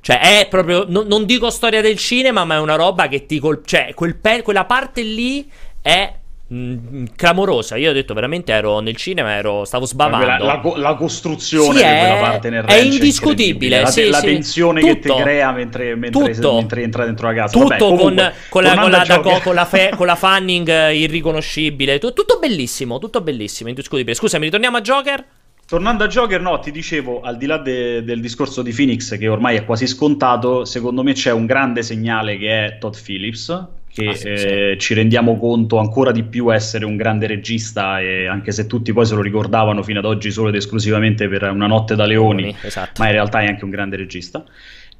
cioè è proprio non, non dico storia del cinema, ma è una roba che ti col- cioè quel pe- quella parte lì è mm, clamorosa. Io ho detto veramente ero nel cinema, ero stavo La, sbavando. la co- la costruzione Sì, di quella è- parte nel è ranch indiscutibile, incredibile. La, sì, la sì. tensione che Tutto. ti crea mentre, mentre, Tutto. mentre entra dentro la casa. Tutto Vabbè, comunque, con, con, la, con, la, che- con la Fe- *laughs* con la Fanning eh, irriconoscibile. Tu- Tutto bellissimo, tutto bellissimo, indiscutibile. Scusami, ritorniamo a Joker. Tornando a Joker, no, ti dicevo, al di là de- del discorso di Phoenix, che ormai è quasi scontato, secondo me c'è un grande segnale che è Todd Phillips, che Ah, sì, eh, ci rendiamo conto ancora di più essere un grande regista, e anche se tutti poi se lo ricordavano fino ad oggi solo ed esclusivamente per Una notte da leoni, Esatto. ma in realtà è anche un grande regista.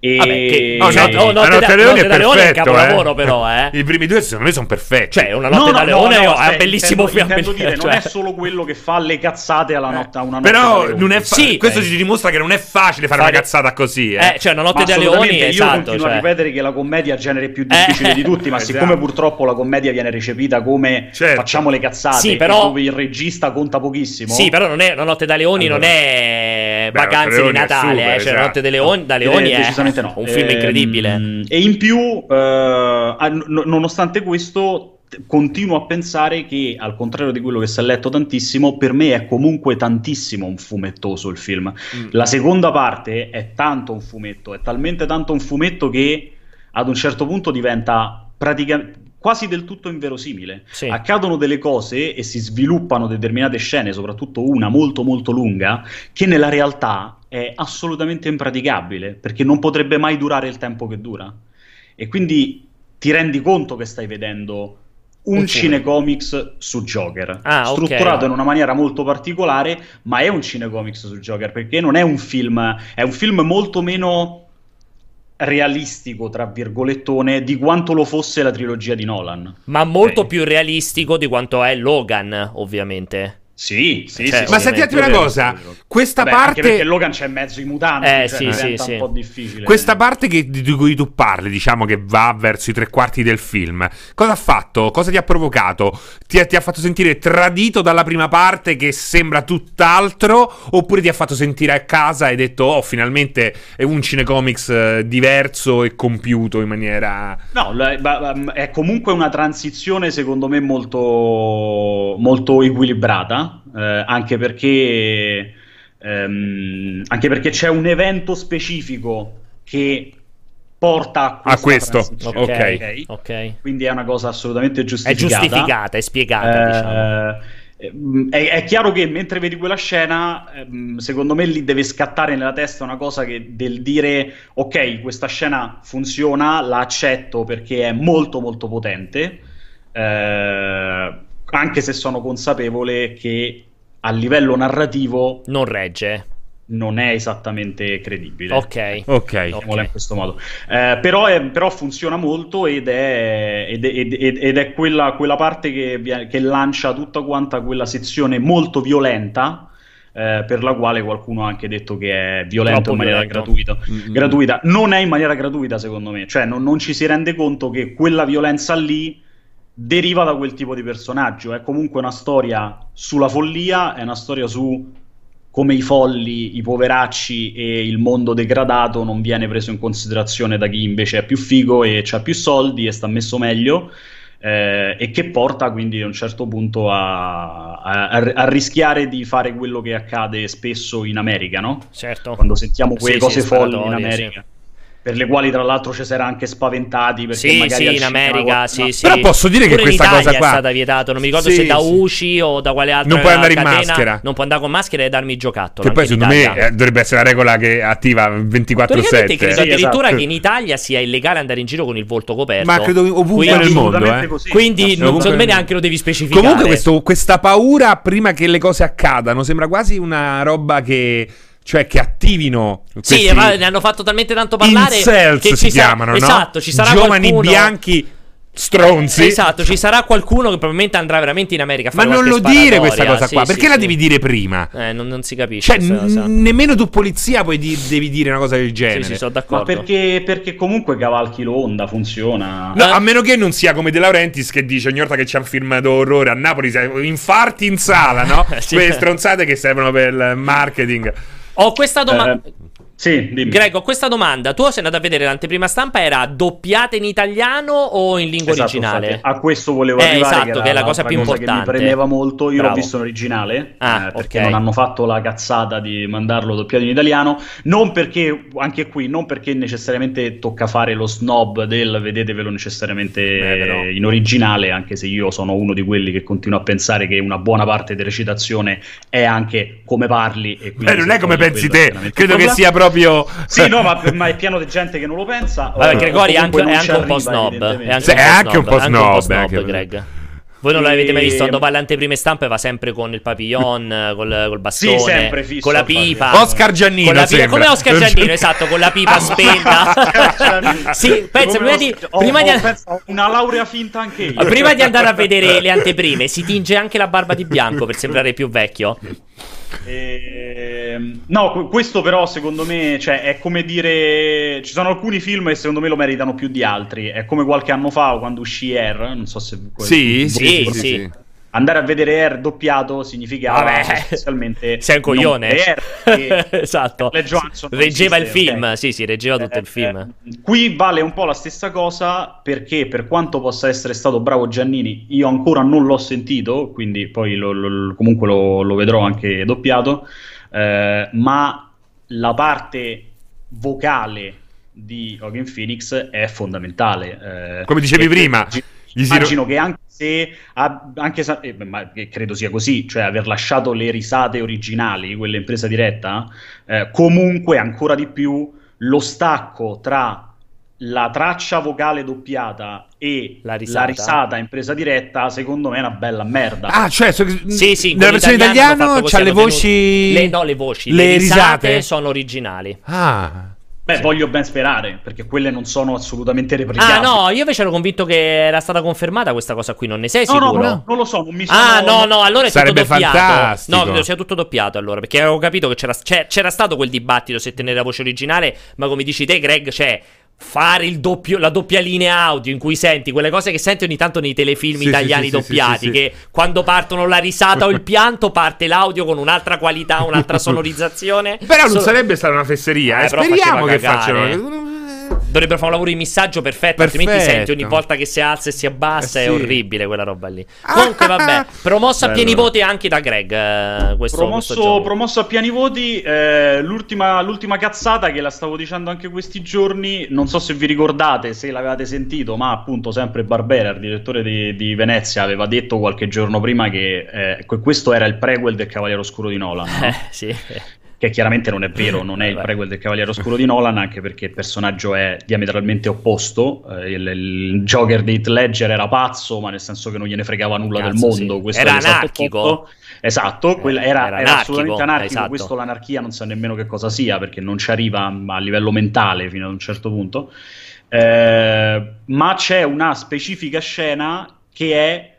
E... Vabbè, che- No, Cioè, no, no, Notte da- da Leone è da Leone è un perfetto, capolavoro, però, *laughs* eh. I primi due secondo me sono perfetti. Cioè, una notte da leone è un bellissimo film. intendo dire, non cioè. è solo quello che fa le cazzate alla notte, a una notte da Però leone. non è fa- Sì, questo eh. ci dimostra che non è facile fare Fare- una cazzata così, eh. Eh, cioè, una notte da leoni, io esatto. continuo cioè. a ripetere che la commedia è il genere più difficile Eh. di tutti, ma *laughs* Esatto. siccome purtroppo la commedia viene recepita come Certo. facciamo le cazzate, Sì, però- dove il regista conta pochissimo. Sì, però non è una notte da leoni, non è vacanze di Natale, eh. Cioè, esatto. la notte da leoni, da leoni Eh, è decisamente no. un film Ehm, incredibile. E in più, eh, nonostante questo, continuo a pensare che, al contrario di quello che si è letto tantissimo, per me è comunque tantissimo un fumettoso il film. Mm. La seconda parte è tanto un fumetto, è talmente tanto un fumetto che ad un certo punto diventa praticamente quasi del tutto inverosimile. Sì. Accadono delle cose e si sviluppano determinate scene, soprattutto una molto molto lunga, che nella realtà è assolutamente impraticabile, perché non potrebbe mai durare il tempo che dura. E quindi ti rendi conto che stai vedendo un cinecomics su Joker, Ah, strutturato in una maniera molto particolare, ma è un cinecomics su Joker, perché non è un film, è un film molto meno realistico, tra virgolettone, di quanto lo fosse la trilogia di Nolan. Ma molto più realistico di quanto è Logan, ovviamente. Sì, sì, Cioè, sì. Ma senti una cosa, questa Vabbè, Anche parte perché Logan c'è in mezzo i mutanti, Eh, cioè sì, diventa sì, un po' difficile. Questa parte che- di cui tu parli, diciamo che va verso i tre quarti del film, cosa ha fatto? Cosa ti ha provocato? Ti ha, ti ha fatto sentire tradito dalla prima parte che sembra tutt'altro? Oppure ti ha fatto sentire a casa e hai detto, oh, finalmente è un cinecomics eh, diverso e compiuto in maniera... No, è comunque una transizione secondo me molto, molto equilibrata, eh, anche perché ehm, anche perché c'è un evento specifico che porta a A questo, transizione, ok. Ok. Quindi è una cosa assolutamente È giustificata. giustificata, è spiegata, diciamo. Eh, È, è chiaro che mentre vedi quella scena, ehm, secondo me lì deve scattare nella testa una cosa che del dire ok, questa scena funziona, la accetto perché è molto molto potente, eh, anche se sono consapevole che a livello narrativo Non regge. non è esattamente credibile. Ok. Ok. Mettiamola in questo modo. Eh, però, è- però funziona molto ed è, ed è- ed è- ed è quella, quella parte che, che lancia tutta quanta quella sezione molto violenta. eh, per la quale qualcuno ha anche detto che è violento Troppo in maniera violento. gratuita. Mm-mm. gratuita. Non è in maniera gratuita, secondo me, cioè non, non ci si rende conto che quella violenza lì deriva da quel tipo di personaggio. È comunque una storia sulla follia, è una storia su come i folli, i poveracci e il mondo degradato non viene preso in considerazione da chi invece è più figo e ha più soldi e sta messo meglio. eh, e che porta quindi a un certo punto a, a- a rischiare di fare quello che accade spesso in America, no? Certo. Quando sentiamo quelle Sì, cose sì, folli in America. Per le quali, tra l'altro, ci si era anche spaventati. Perché Sì, magari sì, in America, qualcuno- sì, sì. Però posso dire che Pure questa in Italia cosa qua- è stata vietato, non mi ricordo Sì, se da sì. UCI o da quale altra Non puoi andare in catena. maschera. Non può andare con maschera e darmi giocattolo. Che poi in secondo me eh, dovrebbe essere la regola che attiva 24-7. Teoricamente credo Sì, addirittura esatto. che in Italia sia illegale andare in giro con il volto coperto. Ma credo ovunque Quindi- nel mondo, eh. così. Quindi non, Assolutamente. secondo me neanche lo devi specificare. Comunque questo- questa paura prima che le cose accadano sembra quasi una roba che... Cioè che attivino Sì, ma ne hanno fatto talmente tanto parlare incels che si sa- chiamano, no? Esatto, ci sarà Giovani qualcuno bianchi stronzi. Esatto, ci sarà qualcuno che probabilmente andrà veramente in America a Ma fare non lo dire questa cosa Sì, qua, sì, perché la sì. devi dire prima? Eh, non, non si capisce. Cioè, n- nemmeno tu polizia puoi di- devi dire una cosa del genere. Sì, sì, sono Ma d'accordo. perché, perché comunque cavalchi l'onda, funziona. No, Eh? a meno che non sia come De Laurentiis che dice ogni volta che c'è un film d'orrore a Napoli, infarti in sala, no? *laughs* Sì. Quelle stronzate che servono per il marketing. Ho questa domanda. Eh, sì, dimmi. Greg, ho questa domanda. Tu sei andato a vedere l'anteprima stampa, era doppiata in italiano o in lingua Esatto, originale? infatti, a questo volevo Eh, arrivare, esatto, che, che è la cosa più che mi importante. premeva molto. Io Bravo. l'ho visto in originale, Ah, eh, perché ok. non hanno fatto la cazzata di mandarlo doppiato in italiano. Non perché, anche qui, non perché necessariamente tocca fare lo snob del vedetevelo necessariamente Beh, in originale, anche se io sono uno di quelli che continua a pensare che una buona parte di recitazione è anche come parli. E quindi Eh, non è come pensi te. Credo che sia proprio. Sì, no, ma, ma è pieno di gente che non lo pensa. Vabbè, o- Gregori è anche, è anche un po' snob. È anche, Sì, un, po è anche un po' anche un po' snob, anche- Greg. Voi non E- l'avete mai visto quando va alle anteprime stampe va sempre con il papillon, col, col bastone, Sì, sempre fisso, con la pipa. Oscar Giannino Con la pipa- come Oscar Giannino, *laughs* esatto, con la pipa spenta. *laughs* sì, pensa, prima di, prima ho- di- ho una laurea finta anche io. prima di andare a vedere le anteprime, si tinge anche la barba di bianco per sembrare più vecchio. Ehm, no, que- questo però secondo me cioè, è come dire. Ci sono alcuni film che secondo me lo meritano più di altri. È come qualche anno fa quando uscì Air. Non so se. Sì, sì, Sì, sì. Andare a vedere Air doppiato significava Vabbè. sostanzialmente. *laughs* Sei un coglione. Air, *laughs* esatto. Reggeva il film, ok. sì, sì, reggeva tutto il Eh, film. eh, qui vale un po' la stessa cosa perché per quanto possa essere stato bravo Giannini, io ancora non l'ho sentito, quindi poi lo- lo- comunque lo, lo vedrò anche doppiato, eh, ma la parte vocale di Hogan Phoenix è fondamentale. eh, Come dicevi prima, Immagino che anche se, anche se- eh, ma credo sia così, cioè aver lasciato le risate originali, quelle in presa diretta, eh, comunque ancora di più lo stacco tra la traccia vocale doppiata e La la risata. risata, in presa diretta, secondo me è una bella merda. Ah, cioè, so- Sì, sì, nella versione italiana c'ha le voci. Le, no, le voci. Le Le, risate risate? sono originali. Ah. Beh, voglio ben sperare, perché quelle non sono assolutamente Ah, replicabili. no, io invece ero convinto che era stata confermata questa cosa qui. Non ne sei No, no, sicuro? no, non lo so, non mi sono... Ah, no, no, allora è Sarebbe tutto doppiato. fantastico. No, credo sia tutto doppiato allora. Perché avevo capito che c'era, c'è- c'era stato quel dibattito se tenere la voce originale. Ma come dici te, Greg, cioè. Fare il doppio, la doppia linea audio in cui senti quelle cose che senti ogni tanto nei telefilm Sì, italiani sì, doppiati. sì. Che quando partono la risata o il *laughs* pianto, parte l'audio con un'altra qualità, un'altra *laughs* sonorizzazione. Però non Solo- sarebbe stata una fesseria. Eh, eh. però Speriamo che facciano. Dovrebbero fare un lavoro di missaggio perfetto, altrimenti Perfetto. senti ogni volta che si alza e si abbassa. Eh, È sì. orribile quella roba lì. Comunque, vabbè, promosso a pieni voti anche da Greg. eh, questo, Promosso, questo promosso a piani voti, eh, l'ultima, l'ultima cazzata che la stavo dicendo anche questi giorni, non so se vi ricordate, se l'avevate sentito, ma appunto sempre Barbera, il direttore di, di Venezia, aveva detto qualche giorno prima che eh, que- questo era il prequel del Cavaliere Oscuro di Nolan, no? *laughs* Eh, sì. Che chiaramente non è vero, non è il *laughs* prequel del Cavaliere Oscuro di Nolan, anche perché il personaggio è diametralmente opposto, eh, il, il Joker di Heath Ledger era pazzo, ma nel senso che non gliene fregava nulla del Cazzo, mondo, sì. questo Era l'esatto anarchico. Esatto, quella- era, era era anarchico, assolutamente anarchico. esatto. Questo l'anarchia non sa nemmeno che cosa sia perché non ci arriva a livello mentale fino ad un certo punto. Eh, ma c'è una specifica scena che è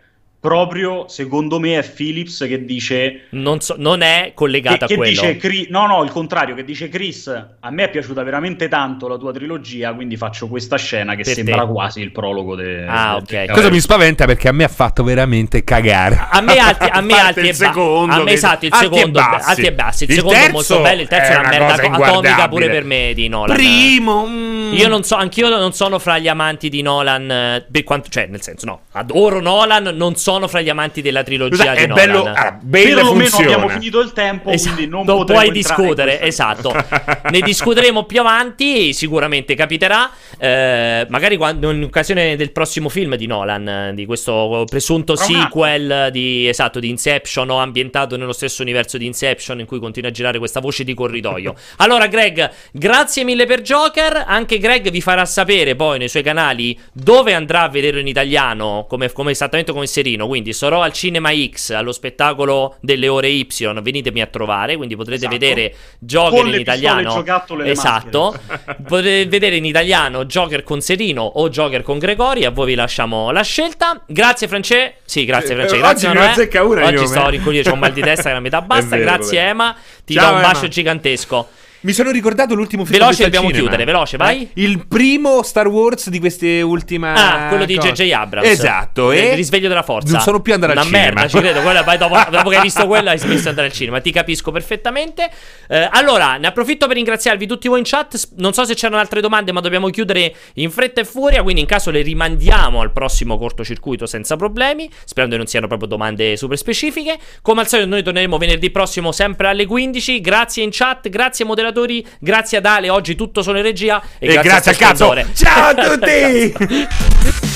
proprio, secondo me, è Phillips che dice Non, so- non è che, collegata che a quello. dice Chri- no no il contrario che dice Chris a me è piaciuta veramente tanto la tua trilogia quindi faccio questa scena che Per sembra te. quasi il prologo de- Ah, del- ok. del- Cosa mi spaventa perché a me ha fatto veramente cagare. A me alti, a *laughs* me alti il e secondo, a me che- esatto, il alti e secondo bassi. alti e bassi. Il, Il secondo molto bello, il terzo è una, una merda atomica pure per me di Nolan. Primo. mm. Io non so, anch'io non sono fra gli amanti di Nolan, eh, per quanto, cioè nel senso no, adoro Nolan, non sono fra gli amanti della trilogia Scusa, di è Nolan. bello. ah, bello perlomeno funziona. abbiamo finito il tempo Esatto, quindi non, non potremo puoi discutere, esatto. *laughs* ne discuteremo più avanti, sicuramente capiterà. eh, magari quando, in occasione del prossimo film di Nolan, di questo presunto anno. sequel di, esatto, di Inception o ambientato nello stesso universo di Inception in cui continua a girare questa voce di corridoio. *laughs* Allora, Greg, grazie mille per Joker. Anche Greg vi farà sapere poi nei suoi canali dove andrà a vederlo in italiano, come, come esattamente come Serino. Quindi sarò al Cinema X, allo spettacolo delle ore Y. Venitemi a trovare, quindi potrete Esatto. vedere Joker in italiano. Esatto. Potete vedere in italiano Joker con Serino o Joker con Gregori. A voi vi lasciamo la scelta. Grazie, France. Sì, grazie, Eh, France. oggi Grazie, ne Emanuele. azzecca una Oggi io, sto eh. rincoglionito, ho un mal di testa che la metà *laughs* basta. Vero, grazie, vero. Ema. Ti Ciao, do un bacio gigantesco. Mi sono ricordato l'ultimo film Veloce, al dobbiamo cinema. chiudere, veloce, vai. Eh, Il primo Star Wars di queste ultime Ah, quello di. J.J. Abrams. Esatto, Il e risveglio della forza. Non sono più andato al Una cinema. merda, ci credo. Quella, vai dopo, *laughs* dopo che hai visto quello, hai smesso di andare al cinema. Ti capisco perfettamente. Eh, allora, ne approfitto per ringraziarvi tutti voi in chat. Non so se c'erano altre domande, ma dobbiamo chiudere in fretta e furia. Quindi, in caso le rimandiamo al prossimo cortocircuito senza problemi. Sperando che non siano proprio domande super specifiche. Come al solito, noi torneremo venerdì prossimo, sempre alle 15. Grazie in chat, grazie moderatori, grazie ad Ale. Oggi tutto sono in regia. E, E grazie a al cazzo. Ciao a *laughs* tutti!